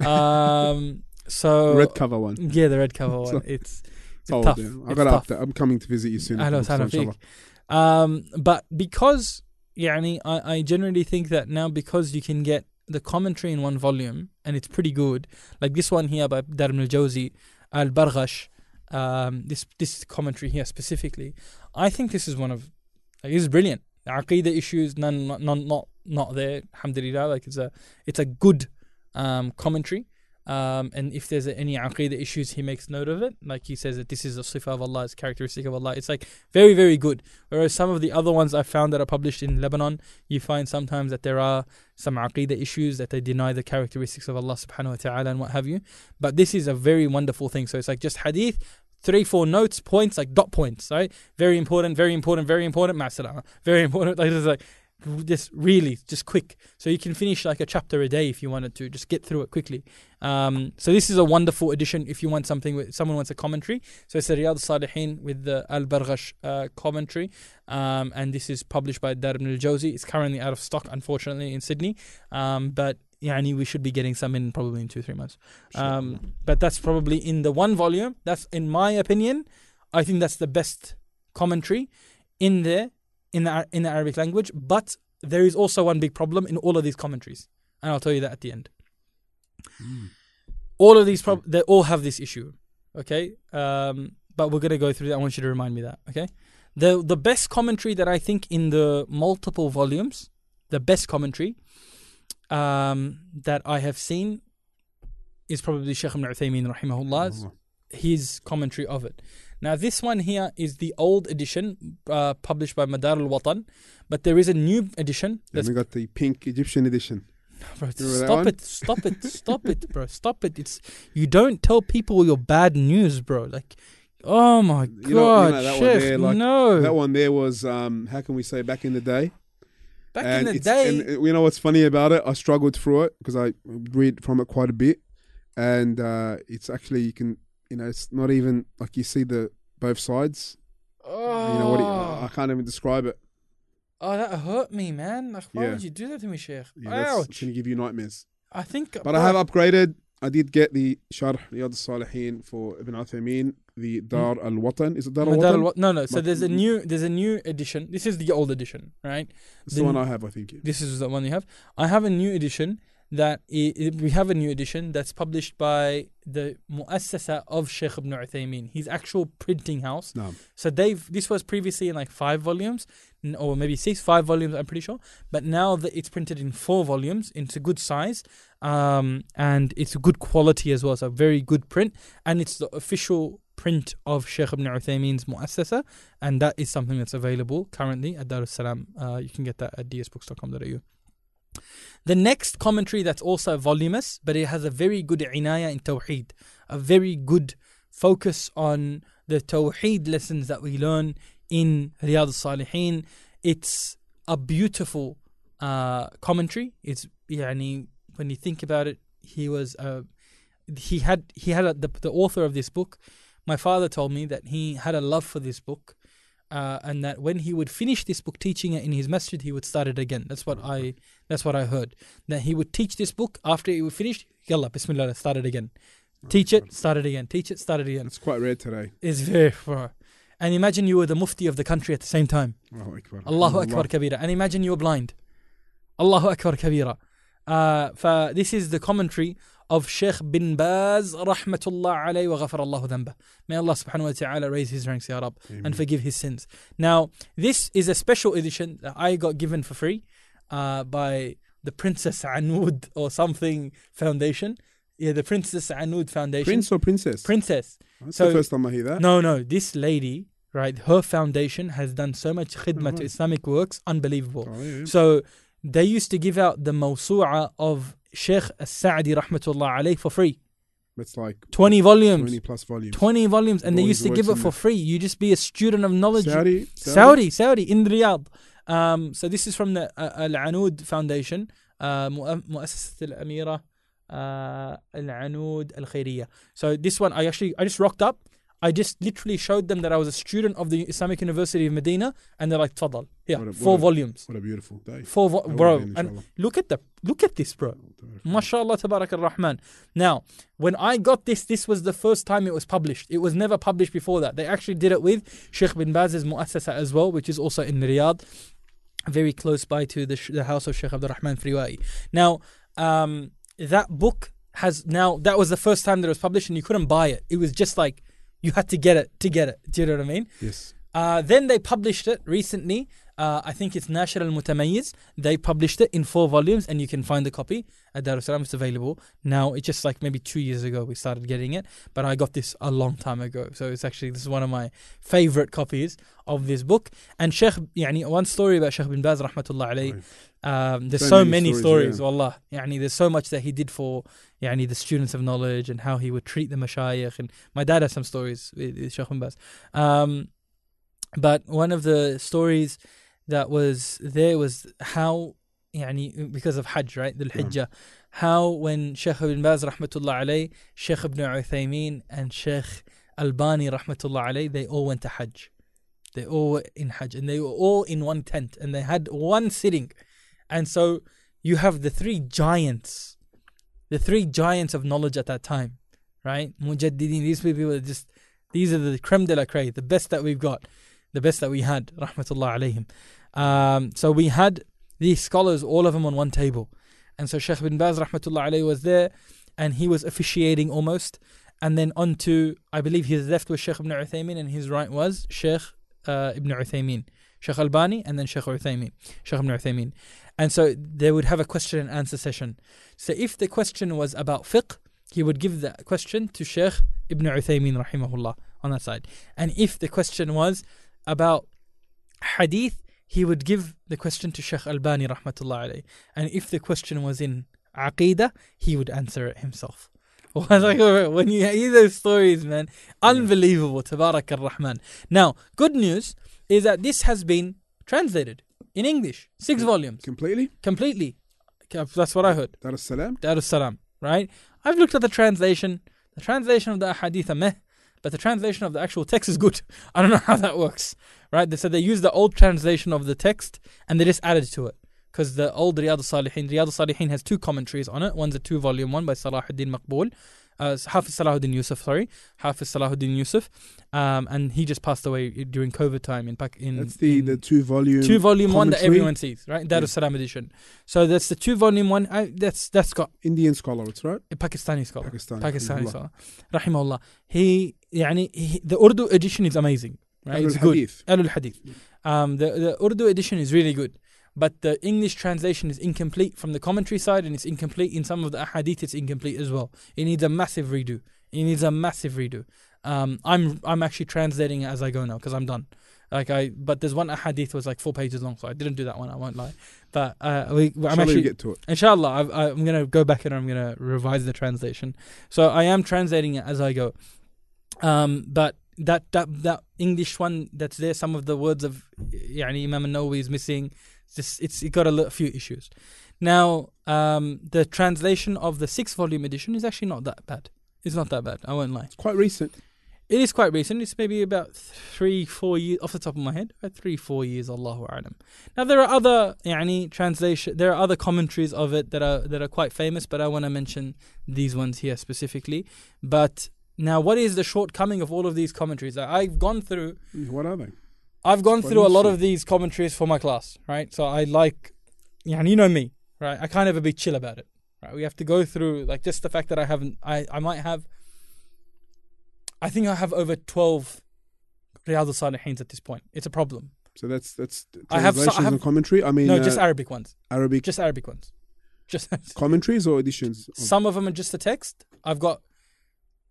Um. So red cover one. Yeah, the red cover one. It's It's old, tough. yeah. I It's got tough. up. I'm coming to visit you soon. Ahlan wa So, sahlan inshallah. feek. Um, but because يعني, I, I generally think that now because you can get the commentary in one volume and it's pretty good, like this one here by Darm al Jawzi, Al Barghash, um, this this commentary here specifically, I think this is one of like, this is brilliant. The Aqidah issues, none, none, not not there. Alhamdulillah, like it's a it's a good um, commentary. um, and if there's any aqidah issues, he makes note of it. Like he says that this is a sifa of Allah, it's characteristic of Allah. It's like very, very good. Whereas some of the other ones I found that are published in Lebanon, you find sometimes that there are some aqidah issues that they deny the characteristics of Allah subhanahu wa ta'ala and what have you. But this is a very wonderful thing. So it's like just hadith, three, four notes, points, like dot points, right? Very important, very important, very important, ma'asalama. Very important. Like it's like just really just quick. So you can finish like a chapter a day if you wanted to. Just get through it quickly. Um, so this is a wonderful addition if you want something with someone wants a commentary. So it's the Riyadh Salihin with the Al Barghash uh, commentary, um, and this is published by Dar ibn al Jawzi. It's currently out of stock, unfortunately, in Sydney, um, but yani we should be getting some in probably in two three months. Um, but that's probably in the one volume. That's in my opinion. I think that's the best commentary in there in the in the Arabic language. But there is also one big problem in all of these commentaries, and I'll tell you that at the end. Mm. all of these prob- they all have this issue okay? Um, but we're going to go through that. I want you to remind me that okay? The the best commentary that i think in the multiple volumes the best commentary um, that i have seen is probably Sheikh ibn Uthaymeen rahimahullah. his commentary of it now this one here is the old edition uh, published by Madar al-Watan but there is a new edition Then we got the pink Egyptian edition. Bro, stop it, stop it, stop it, bro, stop it. It's you don't tell people your bad news, bro. Like, oh my god, You know- you know that one there, like, no. That one there was, um, how can we say, back in the day? Back and in the day, And uh, you know what's funny about it? I struggled through it because I read from it quite a bit, and uh, it's actually you can, you know, it's not even like you see the both sides. oh, You know what? It, oh. I can't even describe it. oh, that hurt me, man. Like, why Yeah. would you do that to me, Sheikh? Yeah, Ouch. going to give you nightmares. I think, But bro, I have upgraded. I did get the Sharh Riyad al-Salihin for Ibn Uthaymeen, the hmm? Dar al-Watan. Is it Dar al-Watan? al- no, no. So there's a new, there's a new edition. This is the old edition, right? It's the the- one I have, I think. yeah. This is the one you have. I have a new edition that i i we have a new edition that's published by the Muassasa of Sheikh Ibn Uthaymeen, his actual printing house. No. So they've this was previously in like five volumes, or maybe six, five volumes. I'm pretty sure. But now that it's printed in four volumes, it's a good size, um, and it's a good quality as well. So very good print, and it's the official print of Sheikh Ibn Uthaymeen's Muassasa, and that is something that's available currently at Dar es Salaam. Uh, you can get that at dsbooks.com.au. The next commentary that's also voluminous, but it has a very good inaya in Tawheed, a very good focus on the Tawheed lessons that we learn in Riyadh al-Salihin. It's a beautiful uh, commentary. It's yani, when you think about it, he was uh, he had he had a, the the author of this book. My father told me that he had a love for this book, uh, and that when he would finish this book teaching it in his masjid, he would start it again. That's what I that's what I heard. That he would teach this book after he would finish. Yalla, Bismillah, start it again. Teach it, start it again. Teach it, start it again. It's quite rare today. It's very far. And imagine you were the mufti of the country at the same time. Allahu Akbar. Allahu Akbar Kabira. And imagine you were blind. Allahu Akbar Kabira. Uh, this is the commentary of Sheikh bin Baz rahmatullah alayhi wa ghafar Allahu dhanbah. May Allah subhanahu wa ta'ala raise his ranks ya Rab Amen. and forgive his sins. Now, this is a special edition that I got given for free uh, by the Princess Anud or something foundation. Yeah, the Princess Anud Foundation. Prince or princess? Princess. That's So- the first time I hear that. No, no, this lady, right, her foundation has done so much khidmah to right. Islamic works, unbelievable. Oh, yeah. So they used to give out the mawsu'a of Sheikh As-Sa'di rahmatullah alayh for free. It's like 20 volumes. 20 plus volumes. 20 volumes. And they used to give it for free. You just be a student of knowledge. Saudi. Saudi, Saudi, in Riyadh. Um, so this is from the uh, Al-Anud Foundation, uh, uh, Mu'assasat Al-Amira, uh, Al-Anud Al-Khairiyya. So this one, I actually, I just rocked up. I just literally showed them that I was a student of the Islamic University of Medina, and they're like, "Tadal, yeah, What a- four what a- volumes, What a beautiful day. four, vo- bro." And inshallah. look at the, look at this, bro. MashaAllah, Tabarak ar-Rahman. Now, when I got this, this was the first time it was published. It was never published before that. They actually did it with Sheikh bin Baz's Mu'assasa as well, which is also in Riyadh, very close by to the, the house of Sheikh Abdul Rahman Friwai. Now, um, that book has now, that was the first time that it was published and you couldn't buy it. It was just like, you had to get it to get it. Do you know what I mean? Yes. Uh, then they published it recently. Uh, I think it's Nashar al Mutamayyiz. They published it in four volumes, and you can find the copy at Dar es Salaam. It's available now. It's just like maybe two years ago we started getting it, but I got this a long time ago. So it's actually this is one of my favorite copies of this book. And Sheikh, yani, one story about Sheikh bin Baz, rahmatullah alayhi. Um, there's so, So many, many stories, stories, wallah. Yani, there's so much that he did for yani, the students of knowledge and how he would treat the mashayikh. And my dad has some stories with, with Sheikh bin Baz. Um, but one of the stories that was there was how يعني because of Hajj right the Hijjah how when Sheikh ibn Baz rahmatullah alayh Sheikh ibn Uthaymeen and Sheikh Albani rahmatullah alayh they all went to Hajj they all were in Hajj and they were all in one tent and they had one sitting and so you have the three giants the three giants of knowledge at that time right Mujaddidin these people are just these are the creme de la creme the best that we've got the best that we had rahmatullah alayhim um, so we had these scholars, all of them on one table. And so Sheikh bin Baz rahmatullah alayhi was there and he was officiating almost. And then on to, I believe his left was Sheikh ibn Uthaymeen and his right was Sheikh uh, ibn Uthaymeen. Sheikh Albani and then Sheikh Uthaymeen. Sheikh ibn Uthaymeen. And so they would have a question and answer session. So if the question was about fiqh, he would give the question to Sheikh ibn Uthaymeen rahimahullah on that side. And if the question was about hadith, he would give the question to Sheikh Albani rahmatullah alayh. And if the question was in aqidah, he would answer it himself. when you hear those stories, man, unbelievable. Tabarak ar-Rahman. Now, good news is that this has been translated in English, six volumes, Completely? completely. That's what I heard. Dar es Salaam? Dar es Salaam, right? I've looked at the translation. The translation of the ahadith are meh, but the translation of the actual text is good. I don't know how that works, right? They said they used the old translation of the text and they just added to it. Because the old Riyadh al-Salihin, Riyadh al-Salihin has two commentaries on it. One's a two-volume one by Salahuddin Maqbul, uh, Hafiz Salahuddin Yusuf, sorry, Hafiz Salahuddin Yusuf, um, and he just passed away during COVID time in Pak- in That's the, in- the two volume. two volume one that everyone sees, right? Dar es Salaam edition. So that's the two volume one. I, that's that's got Indian scholar, it's right? a Pakistani scholar. Pakistani. Pakistani scholar. Rahimahullah. He, يعني the Urdu edition is amazing. Right? It's good. Ahlul Hadith. Um, the, the Urdu edition is really good. But the English translation is incomplete from the commentary side and it's incomplete in some of the ahadith, it's incomplete as well. It needs a massive redo. It needs a massive redo. Um, I'm I'm actually translating it as I go now because I'm done. Like I, but there's one hadith was like four pages long, so I didn't do that one. I won't lie. But uh, we, I'm Shall we get to it. Inshallah, I, am gonna go back and I'm gonna revise the translation. So I am translating it as I go. Um, but that, that that English one that's there, some of the words of yani, Imam Nawawi is missing. It's just it's it got a few issues. Now, um, the translation of the six volume edition is actually not that bad. It's not that bad. I won't lie. It's quite recent. It is quite recent. It's maybe about three, four years off the top of my head. About three, four years. Allahu a'lam. Now there are other yani, translation. There are other commentaries of it that are that are quite famous, but I want to mention these ones here specifically. But now, what is the shortcoming of all of these commentaries? I've gone through. What are they? I've gone quite through a lot of these commentaries for my class, right? So I like, yeah, and you know me, right? I kind of a bit chill about it, right? We have to go through like just the fact that I haven't, I, I might have, I think I have over twelve Riyadh al-Salihin at this point. It's a problem. So that's that's I have so- I have- and commentary. I mean, no, uh, just Arabic ones, Arabic just Arabic ones, just commentaries or editions. some of them are just the text. I've got.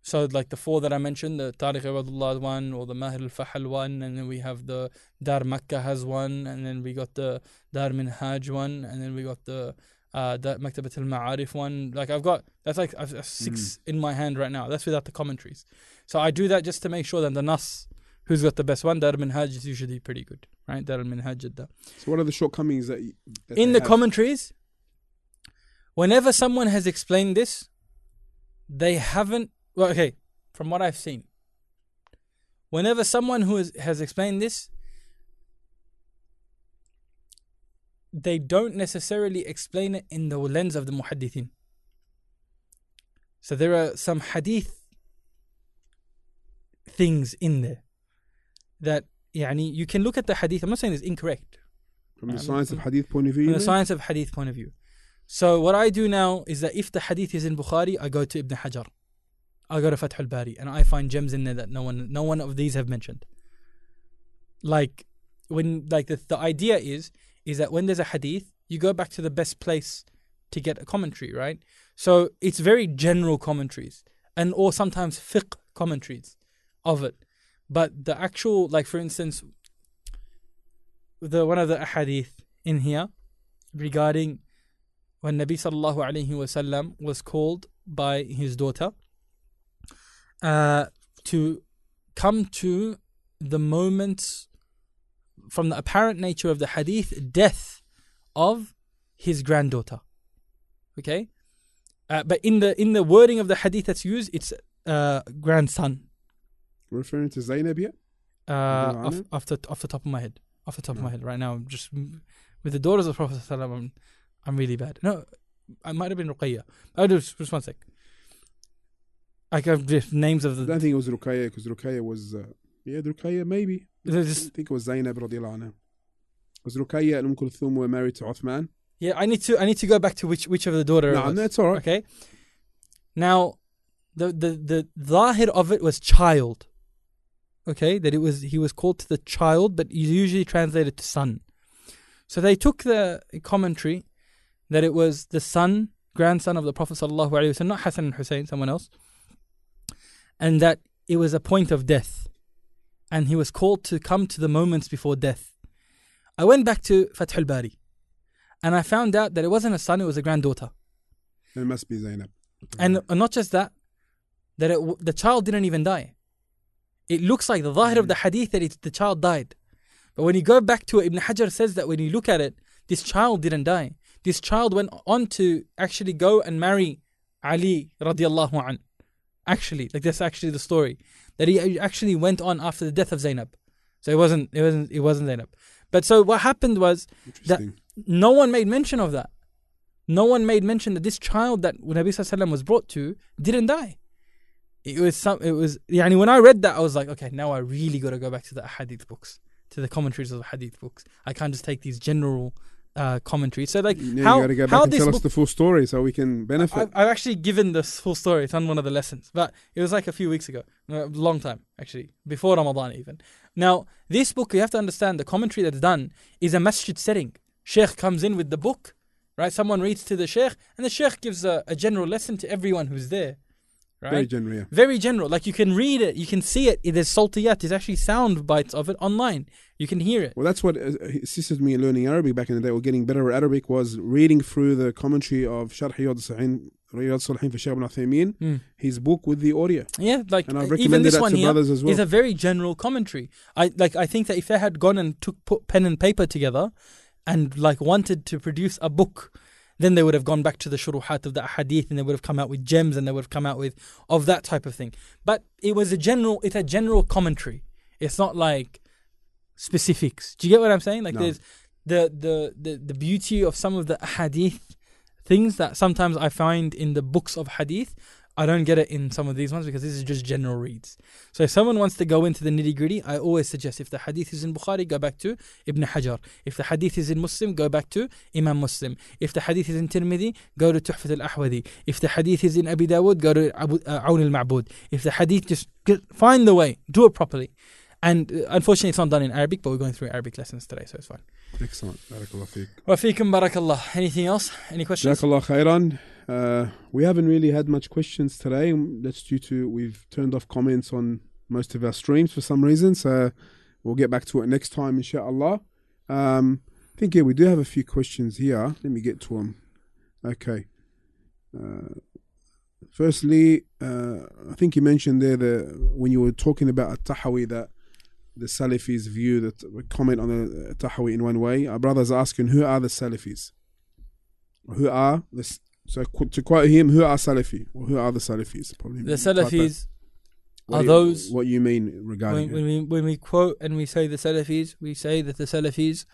So like the four that I mentioned, the Tariq Ibadullah one or the Mahir al-Fahal one, and then we have the Dar Makkah has one, and then we got the Dar Minhaj one, and then we got the uh, Maktabat al-Ma'arif one. Like I've got that's like I've, I've six in my hand right now. That's without the commentaries. So I do that just to make sure that the Nas, who's got the best one, Dar Minhaj is usually pretty good, right? Dar Minhaj Jidda. So what are the shortcomings that, you- that In the have? commentaries, whenever someone has explained this, they haven't Well, okay, from what I've seen, whenever someone who has, has explained this, they don't necessarily explain it in the lens of the muhaddithin. So there are some hadith things in there that يعني, you can look at the hadith. I'm not saying it's incorrect from the Um, science of hadith point of view. from the then? science of hadith point of view. So what I do now is that if the hadith is in Bukhari, I go to Ibn Hajar. I go to Fath al-Bari and I find gems in there that no one no one of these have mentioned. Like when like the, the idea is is that when there's a hadith, you go back to the best place to get a commentary, right? So it's very general commentaries and or sometimes fiqh commentaries of it. But the actual like for instance the one of the hadith in here regarding when Nabi sallallahu alaihi wasallam was called by his daughter uh, to come to the moment from the apparent nature of the hadith death of his granddaughter okay uh, but in the in the wording of the hadith that's used it's uh, grandson referring to Zainab here. uh, off, off the off the top of my head, off the top of my head, right now, I'm just with the daughters of Prophet Sallallahu I'm, I'm really bad. No, I might have been Ruqayya. Oh, just, just one sec. I got the names of the. I don't think it was Ruqayya because Ruqayya was uh, yeah Ruqayya maybe. they're I think it was Zainab radiallahu anha. Was Ruqayya and Umm Kulthum were married to Uthman? yeah, I need to I need to go back to which which of the daughter. No, that's all right. Okay. Now, the the the zahir of it was child. Okay, that it was he was called to the child, but he's usually translated to son. So they took the commentary that it was the son, grandson of the Prophet sallallahu alaihi wasallam, not Hassan and Hussein, someone else, and that it was a point of death, and he was called to come to the moments before death. I went back to Fath al-Bari, and I found out that it wasn't a son; it was a granddaughter. It must be Zainab. And and not just that, that it, the child didn't even die. It looks like the zahir of the hadith that it, the child died. But when you go back to it, Ibn Hajar says that when you look at it, this child didn't die. This child went on to actually go and marry Ali radiallahu an. Actually, like that's actually the story. That he actually went on after the death of Zainab. So it wasn't it wasn't it wasn't Zainab. But so what happened was that no one made mention of that. No one made mention that this child that Nabi Sallallahu was brought to didn't die. It was some. It was. Yani when I read that, I was like, okay, now I really got to go back to the hadith books, to the commentaries of the hadith books. I can't just take these general uh, commentaries. So like Now how you got to go back how and this tell us book the full story so we can benefit. I've, I've actually given this full story. It's on one of the lessons, but it was like a few weeks ago, a long time actually, before Ramadan even. Now, this book you have to understand the commentary that's done is a masjid setting. Sheikh comes in with the book, right? Someone reads to the sheikh, and the sheikh gives a, a general lesson to everyone who's there, right? Very general. Yeah. Very general. Like you can read it, you can see it. There's saltiyat. There's actually sound bites of it online. You can hear it. Well, that's what uh, assisted me in learning Arabic back in the day, or getting better at Arabic, was reading through the commentary of Sharh Riyad Salihin for Shaykh ibn Uthaymeen, Mm. his book with the audio. Yeah, like And I've even this that one to here brothers as well. is a very general commentary. I like. I think that if they had gone and took put pen and paper together, and like wanted to produce a book, then they would have gone back to the shuruhat of the hadith, and they would have come out with gems, and they would have come out with of that type of thing. But it was a general. It's a general commentary. It's not like specifics. Do you get what I'm saying? Like No. there's the, the the the beauty of some of the hadith things that sometimes I find in the books of hadith. I don't get it in some of these ones because this is just general reads. So if someone wants to go into the nitty gritty, I always suggest if the hadith is in Bukhari, go back to Ibn Hajar. If the hadith is in Muslim, go back to Imam Muslim. If the hadith is in Tirmidhi, go to Tuhfat al-Ahwadi. If the hadith is in Abi Dawud, go to Abu, uh, Awn al-Ma'bud. If the hadith, just get, find the way, do it properly. And uh, unfortunately, it's not done in Arabic, but we're going through Arabic lessons today, so it's fine. Excellent. Barakallah feek. Wa fiikum barakallah. Anything else? Any questions? Jazakallah khairan. Uh, we haven't really had much questions today. That's due to we've turned off comments on most of our streams for some reason. So we'll get back to it next time, inshallah. Um, I think, yeah, we do have a few questions here. Let me get to them. Okay. Uh, firstly, uh, I think you mentioned there that when you were talking about a tahawi that the Salafis view that comment on the tahawi in one way. Our brother's asking, who are the Salafis? Who are the so to quote him, who are Salafi or who are the Salafis? Probably The. Salafis are you- those- what you mean regarding when, when we when we quote and we say the Salafis, we say that the Salafis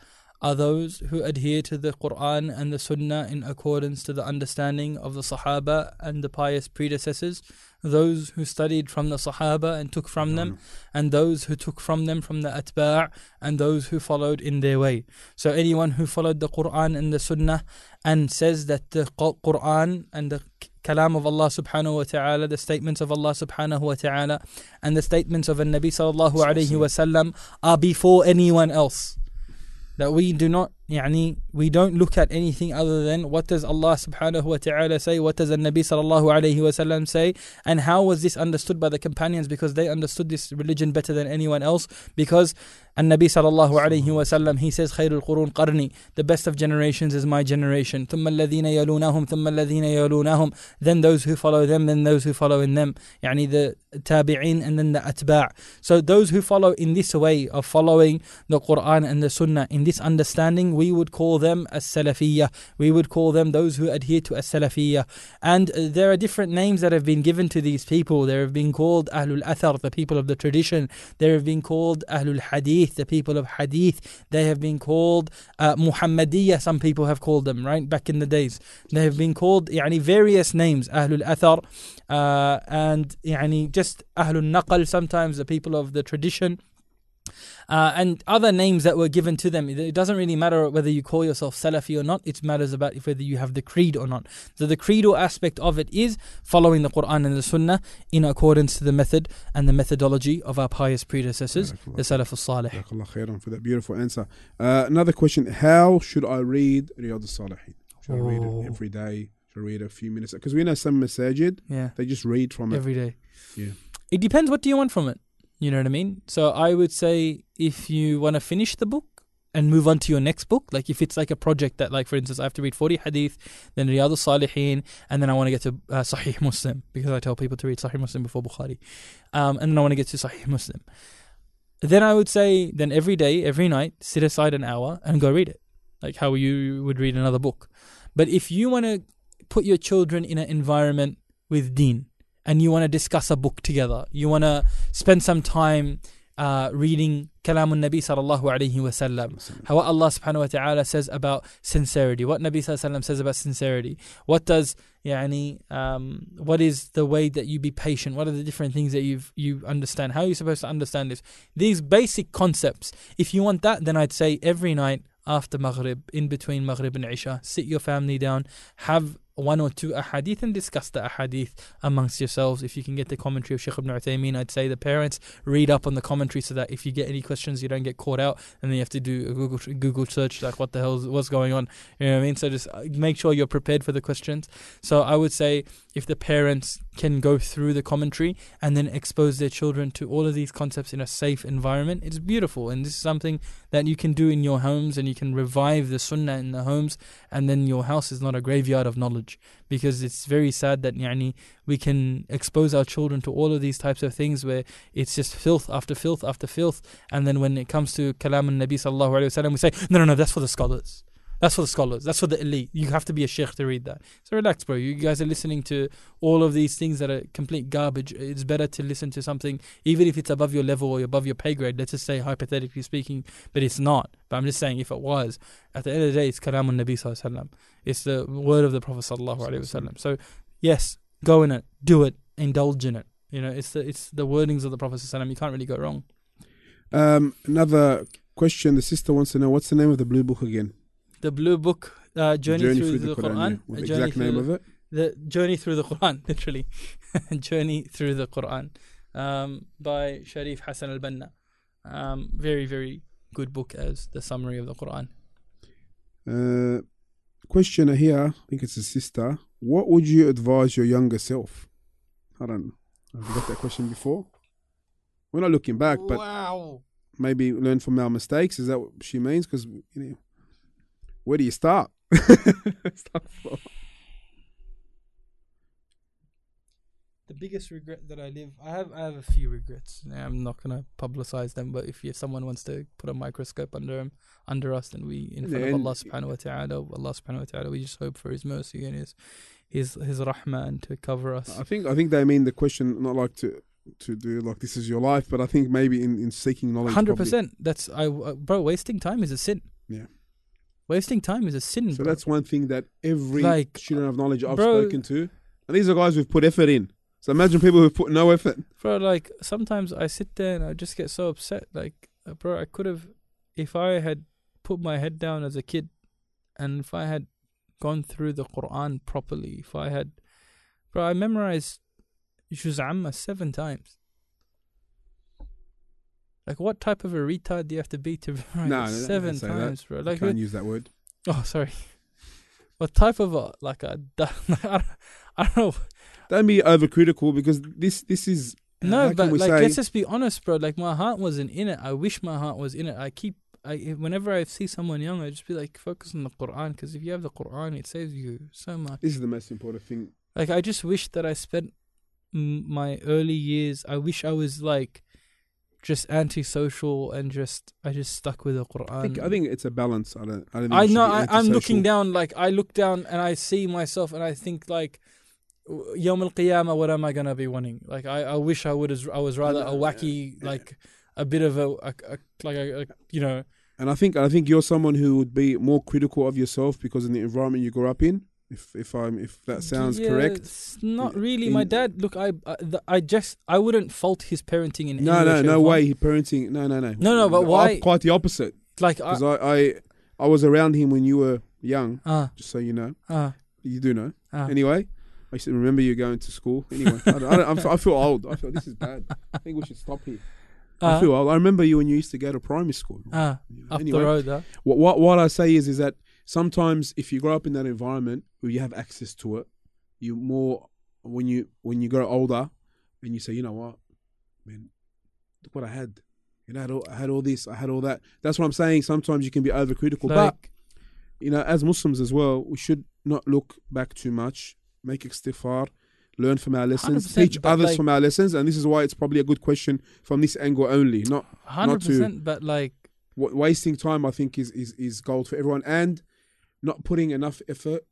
are those who adhere to the Quran and the Sunnah in accordance to the understanding of the Sahaba and the pious predecessors, those who studied from the Sahaba and took from them, and those who took from them from the Atba' and those who followed in their way. So anyone who followed the Quran and the Sunnah and says that the Quran and the kalam of Allah subhanahu wa ta'ala, the statements of Allah subhanahu wa ta'ala, and the statements of the Nabi sallallahu alayhi wa sallam are before anyone else. That we do not, يعني, we don't look at anything other than what does Allah subhanahu wa ta'ala say, what does the Nabi sallallahu alayhi wa sallam say, and how was this understood by the companions because they understood this religion better than anyone else because النبي صلى الله عليه وسلم he says خير القرون قرني the best of generations is my generation ثم الذين يلونهم ثم الذين يلونهم then those who follow them then those who follow in them يعني the tabi'in and then the atba' so those who follow in this way of following the Quran and the Sunnah in this understanding we would call them as salafiyah we would call them those who adhere to as salafiyah and uh, there are different names that have been given to these people there have been called ahlul athar the people of the tradition they have been called ahlul hadith the people of hadith they have been called uh, muhammadiyah some people have called them right back in the days they have been called يعني various names ahlul athar uh, and يعني just ahlul naqal sometimes the people of the tradition uh, and other names that were given to them. It doesn't really matter whether you call yourself Salafi or not. It matters about if whether you have the creed or not. So the creedal aspect of it is following the Quran and the Sunnah in accordance to the method and the methodology of our pious predecessors, the Salaf al-Salih. Khairan for that beautiful answer. Uh, another question: How should I read Riyadh al-Salihin? Should I read Oh. it every day? Should I read a few minutes? Because we know some masajid Yeah. they just read from it. every day. Yeah. It depends what do you want from it. You know what I mean? So I would say if you want to finish the book and move on to your next book, like if it's like a project that like for instance I have to read 40 hadith, then Riyadh al-Salihin and then I want to get to uh, Sahih Muslim because I tell people to read Sahih Muslim before Bukhari. Um, and then I want to get to Sahih Muslim. Then I would say then every day, every night, sit aside an hour and go read it. Like how you would read another book. But if you want to put your children in an environment with deen and you want to discuss a book together, you want to spend some time uh, reading Kalamun Nabi sallallahu alayhi wasallam, how what Allah subhanahu wa ta'ala says about sincerity, what Nabi sallallahu alayhi wa says about sincerity, what does yani, um, what is the way that you be patient, what are the different things that you you understand, how are you supposed to understand this? These basic concepts. If you want that, then I'd say every night after Maghrib, in between Maghrib and Isha, sit your family down, have one or two ahadith and discuss the ahadith amongst yourselves. If you can get the commentary of Sheikh ibn Uthaymeen, I'd say the parents read up on the commentary so that if you get any questions, you don't get caught out and then you have to do a Google Google search like what the hell is what's going on. You know what I mean? So just uh, make sure you're prepared for the questions. So I would say if the parents can go through the commentary and then expose their children to all of these concepts in a safe environment. It's beautiful, and this is something that you can do in your homes, and you can revive the sunnah in the homes, and then your house is not a graveyard of knowledge. Because it's very sad that yani, we can expose our children to all of these types of things where it's just filth after filth after filth, and then when it comes to kalam and Nabi sallallahu alaihi wasallam, we say, no, no, no, that's for the scholars. That's for the scholars. That's for the elite. You have to be a sheikh to read that. So relax, bro. You guys are listening to all of these things that are complete garbage. It's better to listen to something, even if it's above your level or above your pay grade. Let's just say, hypothetically speaking, but it's not. But I'm just saying, if it was, at the end of the day, it's kalamun Nabi sallallahu alaihi wasallam. It's the word of the Prophet sallallahu alaihi wasallam. So, yes, go in it, do it, indulge in it. You know, it's the it's the wordings of the Prophet sallallahu You can't really go wrong. Um, another question. The sister wants to know what's the name of the blue book again? The blue book, uh, Journey, through, the, Quran. yeah. What's the Journey exact name through of it? the Journey Through the Quran, literally. Journey Through the Quran um, by Sharif Hassan al Banna. Um, very, very good book as the summary of the Quran. Uh, questioner here, I think it's a sister. What would you advise your younger self? I don't know. I've you got that question before? We're not looking back, but wow. maybe learn from our mistakes. Is that what she means? Because you know, where do you from- The biggest regret that I live, I have, I have a few regrets. I'm not gonna publicize them, but if you, someone wants to put a microscope under him, under us, then we, in front of Allah Subhanahu wa Taala, Allah Subhanahu wa Taala, we just hope for His mercy and His, His, His rahmah and to cover us. I think I think they mean the question not like to to do like this is your life, but I think maybe in, in seeking knowledge. Hundred probably- percent. That's I, uh, bro. Wasting time is a sin. Yeah. Wasting time is a sin. So bro. that's one thing that every Like, student of knowledge I've bro- spoken to, and these are guys who've put effort in. So imagine people who've put no effort. bro. Like sometimes I sit there and I just get so upset. Like, uh, bro, I could have, if I had put my head down as a kid, and if I had gone through the Quran properly, if I had, bro, I memorized Juz Amma seven times. Like, what type of a retard do you have to be to memorize No, it no, seven say that. times, bro? I Like, can't use that word. Oh, sorry. What type of a like a I don't, I don't know. Don't be overcritical because this this is No, but like say- let's just be honest, bro. Like my heart wasn't in it. I wish my heart was in it. I keep I whenever I see someone young, I just be like focus on the Quran because if you have the Quran, it saves you so much. this is the most important thing. Like I just wish that I spent my early years. I wish I was like just antisocial and just I just stuck with the Quran. I think I think it's a balance. I don't. I don't. Think I know I, I'm looking down like I look down and I see myself and I think like Yom al Qiyamah what am I gonna be wanting like I, I wish I would as I was rather a wacky yeah. like a bit of a, a, a like a, a you know And I think I think you're someone who would be more critical of yourself because in the environment you grew up in. If if I'm if that sounds yeah, correct. it's not In- really my dad look I I, the, I just I wouldn't fault his parenting in No, any no, shape, no or way. He parenting. No, no, no. No, no, but why- Quite the opposite. like I, Because I, I I was around him when you were young. uh, Just so you know, uh, you do know. uh, Anyway, I used to remember you going to school. Anyway, I, don't, I, don't, I'm, I feel old. I feel this is bad. I think we should stop here. I uh, feel old. I remember you when you used to go to primary school. uh, know, up the road though. what, what what I say is is that sometimes if you grow up in that environment where you have access to it, you more when you when you grow older and you say, you know what, man, look what I had. You know, I had all, I had all this, I had all that. That's what I'm saying. Sometimes you can be overcritical, but you know, as Muslims as well, we should not look back too much. Make istighfar, learn from our lessons, teach others like- from our lessons, and this is why it's probably a good question from this angle only. Not hundred to- percent. But like, wa- wasting time. I think is is is gold for everyone, and not putting enough effort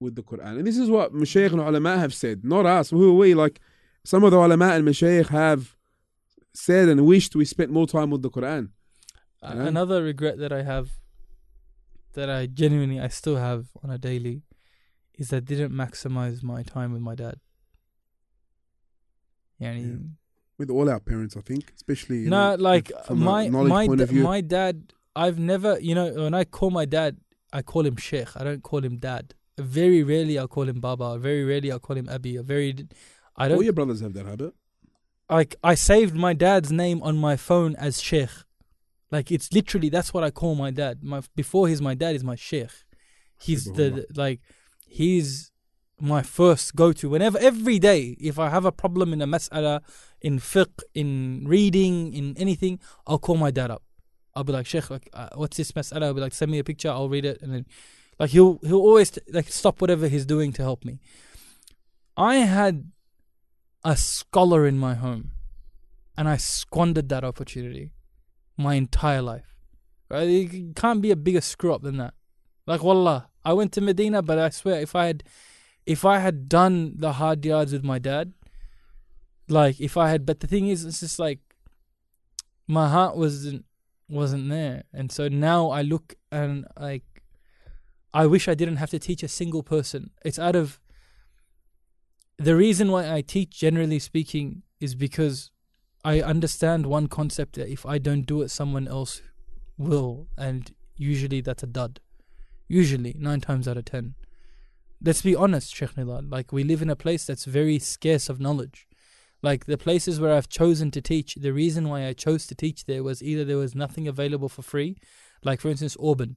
with the Quran. And this is what Mashaykh and ulama have said, not us. Who are we? Like some of the ulama and Mashaykh have said and wished we spent more time with the Quran. Uh. Another regret that I have, that I genuinely I still have on a daily, is that I didn't maximize my time with my dad. Yani, Yeah. With all our parents, I think, especially no, like my my point da- of view. my dad. I've never, you know, when I call my dad, I call him Sheikh. I don't call him Dad. Very rarely I'll call him Baba. Very rarely I'll call him Abi. Very, I don't All your brothers have that habit. like I saved my dad's name on my phone as Sheikh. Like it's literally that's what I call my dad. My before he's my dad is my Sheikh. He's the, the- like he's my first go to. Whenever, every day, if I have a problem in a mas'ala, in fiqh, in reading, in anything, I'll call my dad up. I'll be like, Sheikh, like, uh, what's this mas'ala? I'll be like, send me a picture, I'll read it. And then, like, he'll, he'll always, like, stop whatever he's doing to help me. I had a scholar in my home, and I squandered that opportunity my entire life. Right? It can't be a bigger screw up than that. Like wallah, I went to Medina, but I swear if I had if I had done the hard yards with my dad, like if I had but the thing is it's just like my heart wasn't wasn't there. And so now I look and like I wish I didn't have to teach a single person. It's out of the reason why I teach generally speaking is because I understand one concept that if I don't do it someone else will and usually that's a dud. Usually, nine times out of ten. Let's be honest, Sheikh Nilal. Like, we live in a place that's very scarce of knowledge. Like, the places where I've chosen to teach, the reason why I chose to teach there was either there was nothing available for free, like, for instance, Auburn.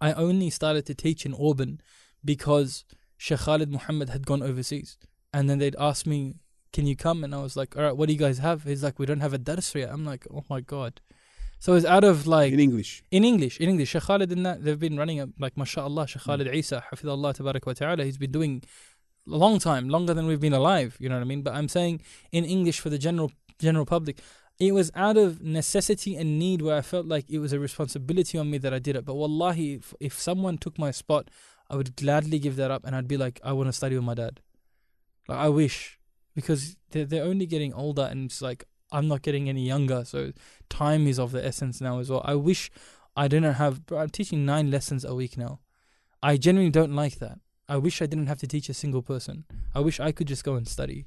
I only started to teach in Auburn because Sheikh Khalid Muhammad had gone overseas. And then they'd ask me, Can you come? And I was like, All right, what do you guys have? He's like, We don't have a dars yet. I'm like, Oh my God. So it's out of like in English. in English, in English, Sheikh Khalid and that they've been running a, like mashallah, Sheikh Khalid Isa, Hafidullah Tabarak wa Ta'ala, he's been doing a long time, longer than we've been alive, you know what I mean? But I'm saying in English for the general general public, it was out of necessity and need where I felt like it was a responsibility on me that I did it. But wallahi, if, if someone took my spot, I would gladly give that up and I'd be like, I want to study with my dad. Like I wish. Because they're, they're only getting older and it's like I'm not getting any younger, so time is of the essence now as well. I wish I didn't have. Bro, I'm teaching nine lessons a week now. I genuinely don't like that. I wish I didn't have to teach a single person. I wish I could just go and study.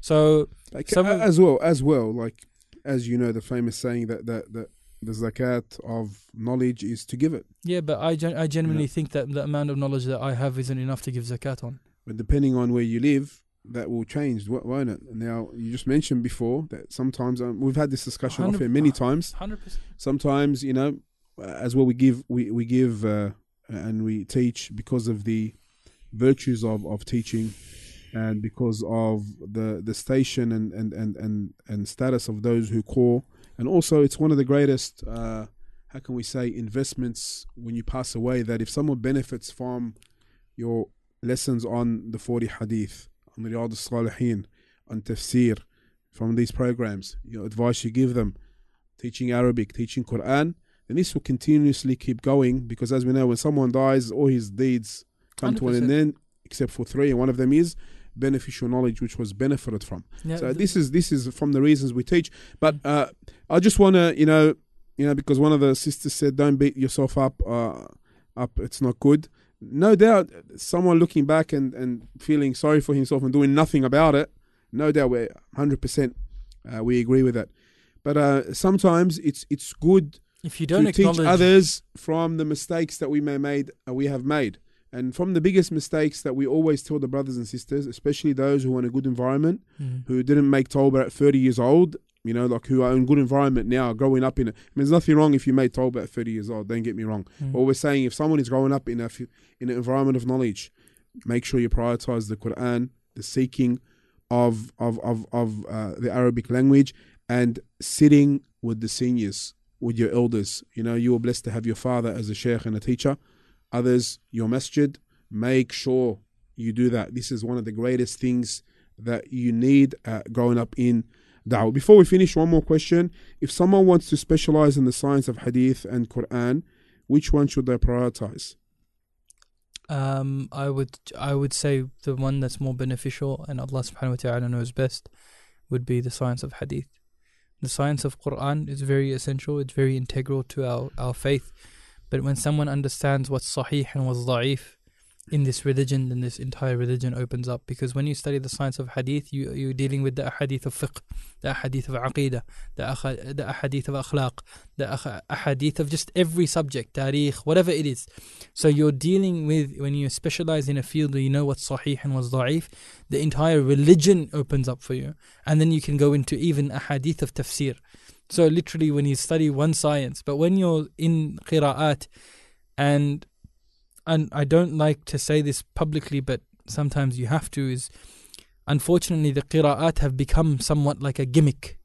So Like, as well, as well, like as you know, the famous saying that that that the zakat of knowledge is to give it. yeah, but I gen- I genuinely think that the amount of knowledge that I have isn't enough to give zakat on. But depending on where you live, that will change, won't it? Now, you just mentioned before that sometimes um, we've had this discussion off here many times. Hundred percent. Sometimes, you know, uh, as well we give we we give uh, and we teach because of the virtues of of teaching and because of the the station and and and and, and status of those who call. And also it's one of the greatest uh how can we say investments when you pass away that if someone benefits from your lessons on the 40 hadith on Riyadh al-Salihin on tafsir from these programs your advice you give them teaching Arabic teaching Quran then this will continuously keep going because as we know when someone dies all his deeds come to an 100%. end except for three and one of them is beneficial knowledge which was benefited from Yeah, so th- this is this is from the reasons we teach. But uh, I just want to, you know, you know, because one of the sisters said, "Don't beat yourself up. Uh, up, it's not good." No doubt, someone looking back and and feeling sorry for himself and doing nothing about it. No doubt, we're hundred percent. Uh, we agree with that. But uh, sometimes it's it's good if you don't to teach others from the mistakes that we may made uh, we have made and from the biggest mistakes that we always tell the brothers and sisters especially those who are in a good environment Mhm. who didn't make Tawbah at 30 years old you know like who are in good environment now growing up in it I mean, there's nothing wrong if you made Tawbah at 30 years old don't get me wrong Mhm. but we're saying if someone is growing up in a, in an environment of knowledge make sure you prioritize the Quran the seeking of of of, of uh, the Arabic language and sitting with the seniors with your elders you know you were blessed to have your father as a sheikh and a teacher others your masjid make sure you do that. This is one of the greatest things that you need uh, growing up in da'wah. Before we finish one more question. If someone wants to specialize in the science of hadith and quran which one should they prioritize? Um, I would I would say the one that's more beneficial and Allah subhanahu wa ta'ala knows best would be the science of hadith. The science of Quran is very essential, it's very integral to our, our faith. But when someone understands what's sahih and what's da'if in this religion, then this entire religion opens up. Because when you study the science of hadith, you, you're dealing with the ahadith of fiqh, the ahadith of aqidah, the, the ahadith of akhlaq, the ahadith of just every subject, tarikh, whatever it is. So you're dealing with when you specialize in a field where you know what's sahih and what's da'if, the entire religion opens up for you. And then you can go into even a hadith of tafsir. So literally when you study one science, but when you're in qira'at and and I don't like to say this publicly, but sometimes you have to is unfortunately the qira'at have become somewhat like a gimmick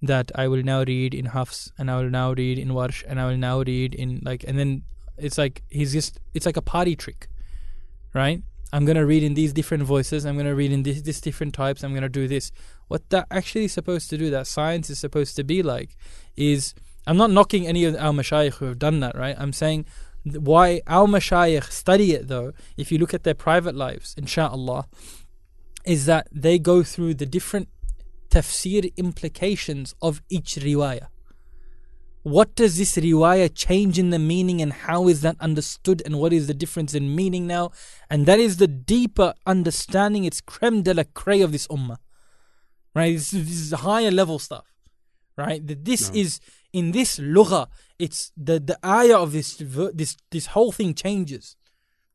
that I will now read in Hafs and I will now read in Warsh and I will now read in like and then it's like he's just it's like a party trick right I'm gonna read in these different voices I'm gonna read in this different types I'm gonna do this what that actually is supposed to do that science is supposed to be like is I'm not knocking any of our mashayikh who have done that right I'm saying why our mashayikh study it though if you look at their private lives inshallah is that they go through the different tafsir implications of each riwayah. What does this riwayah change in the meaning and how is that understood and what is the difference in meaning now? And that is the deeper understanding, it's creme de la creme of this ummah. Right? This, this is higher level stuff. Right? That this No. is in this lugha, it's the, the ayah of this this this whole thing changes.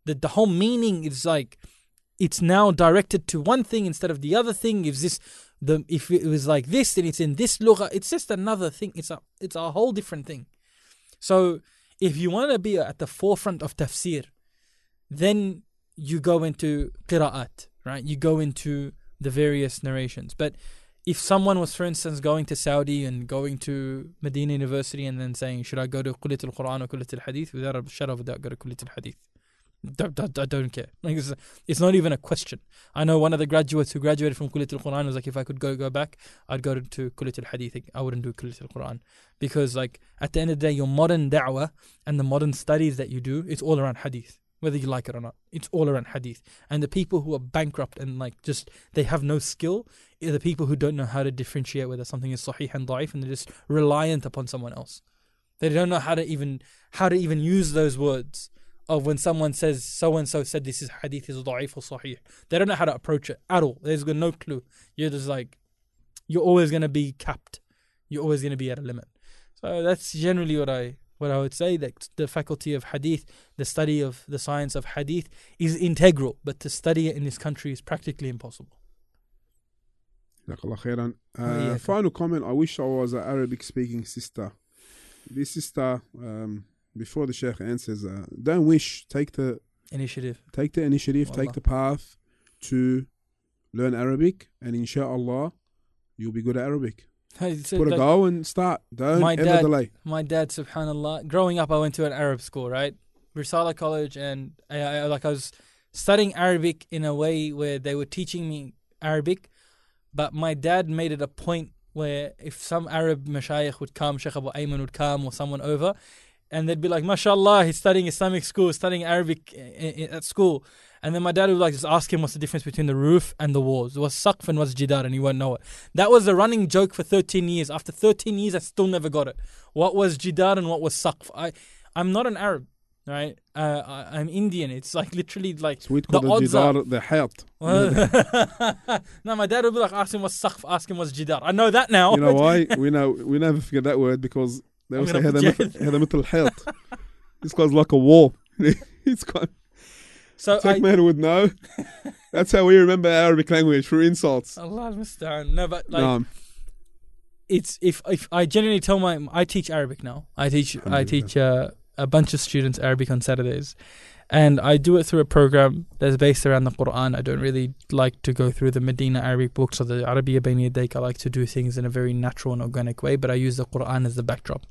The the whole meaning is like it's now directed to one thing instead of the other thing. If this the if it was like this, then it's in this lugha. It's just another thing. It's a it's a whole different thing. So if you want to be at the forefront of tafsir, then you go into qira'at, right? You go into the various narrations. But if someone was, for instance, going to Saudi and going to Medina University and then saying, should I go to Qulit al-Quran or Qulit al-Hadith? Without a shadow of a doubt, go to Qulit al-Hadith. Don't- I don't care. Like it's, it's not even a question. I know one of the graduates who graduated from Kulit al Quran was like, if I could go go back, I'd go to, Kulit al Hadith. I wouldn't do Kulit al Quran because, like, at the end of the day, your modern da'wah and the modern studies that you do, it's all around Hadith, whether you like it or not. It's all around Hadith. And the people who are bankrupt and like just they have no skill are the people who don't know how to differentiate whether something is Sahih and Da'if, and they're just reliant upon someone else. They don't know how to even how to even use those words of when someone says so and so said this is hadith is da'if or sahih. They don't know how to approach it at all. There's no clue. You're just like, you're always going to be capped. You're always going to be at a limit. So that's generally what I what I would say. That the faculty of hadith, the study of the science of hadith, is integral. But to study it in this country is practically impossible. Oh, uh. Final comment. I wish I was an Arabic speaking sister. This sister. Um, before the Sheikh answers, uh, don't wish. Take the Initiative. take the initiative, Wallah. take the path to learn Arabic, and inshallah, you'll be good at Arabic. Put a like- go and start. Don't My ever dad- delay. my dad, subhanallah, growing up, I went to an Arab school, right? Risala College, and I, I, like I was studying Arabic in a way where they were teaching me Arabic, but my dad made it a point where if some Arab mashayikh would come, Sheikh Abu Ayman would come, or someone over, and they'd be like, "MashaAllah, he's studying Islamic school, studying Arabic i- i- at school." And then my dad would like just ask him what's the difference between the roof and the walls. What's saqf and what's jidar, and he won't know it. That was a running joke for 13 years. After 13 years, I still never got it. What was jidar and what was saqf? I, I'm not an Arab, right? Uh, I, I'm Indian. It's like literally like. So we'd The call the, odds are- the hayat. no, my dad would be like, ask him what's saqf, ask him what's jidar. I know that now. You know why? we know we never forget that word because they would say Heather Health. This guy's like a wall. He's got so Tech I, man would know. That's how we remember Arabic language through insults. Allah Mustan. No, but like no. it's if if I generally tell my I teach Arabic now. I teach I teach uh, a bunch of students Arabic on Saturdays, and I do it through a program that's based around the Quran. I don't really like to go through the Medina Arabic books or the Arabiya Bayni Yadayk. I like to do things in a very natural and organic way, but I use the Quran as the backdrop.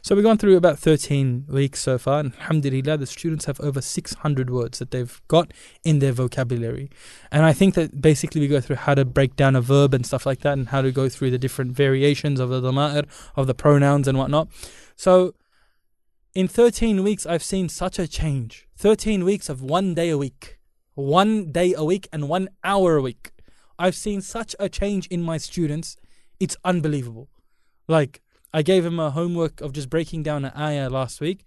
So we've gone through about 13 weeks so far, and alhamdulillah, the students have over 600 words that they've got in their vocabulary. And I think that basically we go through how to break down a verb and stuff like that, and how to go through the different variations of the dama'ir, of the pronouns and whatnot. So in 13 weeks, I've seen such a change. 13 weeks of one day a week, one day a week, and one hour a week. I've seen such a change in my students. It's unbelievable. Like, I gave them a homework of just breaking down an ayah last week,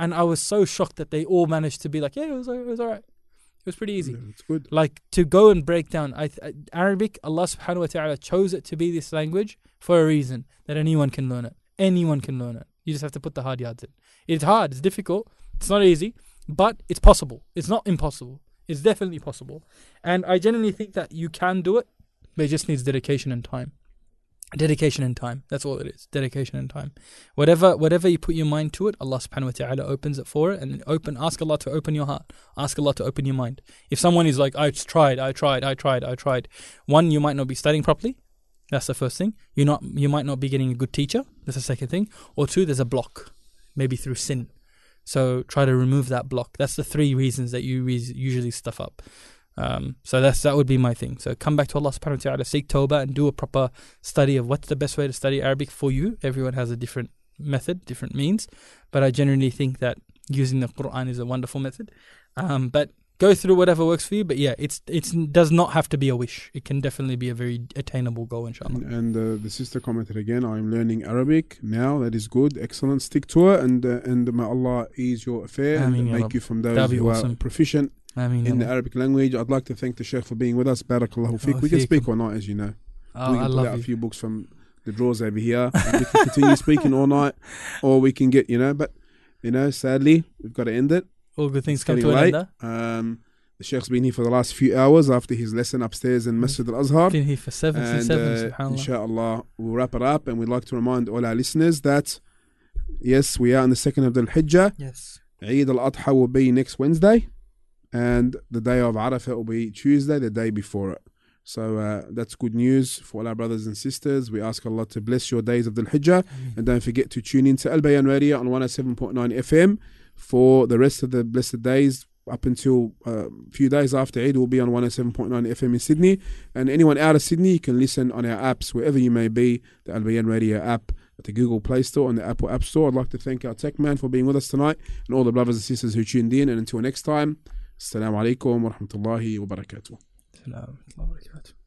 and I was so shocked that they all managed to be like, yeah, it was, it was all right. It was pretty easy Yeah, it's good. like to go and break down I, uh, Arabic Allah subhanahu wa ta'ala chose it to be this language for a reason that anyone can learn it anyone can learn it you just have to put the hard yards in it's hard it's difficult it's not easy but it's possible it's not impossible it's definitely possible and I genuinely think that you can do it but it just needs dedication and time dedication and time. That's all it is. Dedication and time. Whatever whatever you put your mind to it, Allah subhanahu wa ta'ala opens it for it and open ask Allah to open your heart. Ask Allah to open your mind. If someone is like, I tried, I tried, I tried, I tried, one, you might not be studying properly. That's the first thing. You're not you might not be getting a good teacher. That's the second thing. Or two, there's a block. Maybe through sin. So try to remove that block. That's the three reasons that you re- usually stuff up. Um, so that's that would be my thing. So come back to Allah subhanahu wa ta'ala, seek tawbah and do a proper study of what's the best way to study Arabic for you. Everyone has a different method, different means. But I generally think that using the Quran is a wonderful method. Um, but go through whatever works for you. But yeah, it's it's does not have to be a wish. It can definitely be a very attainable goal, inshallah. And uh, the sister commented again, I'm learning Arabic now. That is good. Excellent. Stick to it. And uh, and may Allah ease your affair Ameen, and make Rab. you from those who awesome. are proficient I in the Arabic language. I'd like to thank the Sheikh for being with us. Barakallahu fik. Oh, We can speak all night, as you know. Oh, we I can pull love out a few books from the drawers over here. we can continue speaking all night, or we can get, you know, but, you know, sadly, we've got to end it. All good things come to an end. Um, the Sheikh's been here for the last few hours after his lesson upstairs in Masjid Al Azhar. Been here for 77, And uh, subhanAllah. inshallah, we'll wrap it up. And we'd like to remind all our listeners that, yes, we are on the second of Dhul Hijjah. Yes. Eid al Adha will be next Wednesday, and the day of Arafah will be Tuesday, the day before it. So uh, that's good news for all our brothers and sisters. We ask Allah to bless your days of Dhul Hijjah, and don't forget to tune in to Al Bayan Radio on 107.9 FM for the rest of the blessed days. Up until uh, a few days after Eid, we'll be on 107.9 FM in Sydney. And anyone out of Sydney, you can listen on our apps wherever you may be. The Al Bayan Radio app at the Google Play Store and the Apple App Store. I'd like to thank our tech man for being with us tonight and all the brothers and sisters who tuned in. And until next time, Assalamu alaikum wa rahmatullahi wa barakatuh.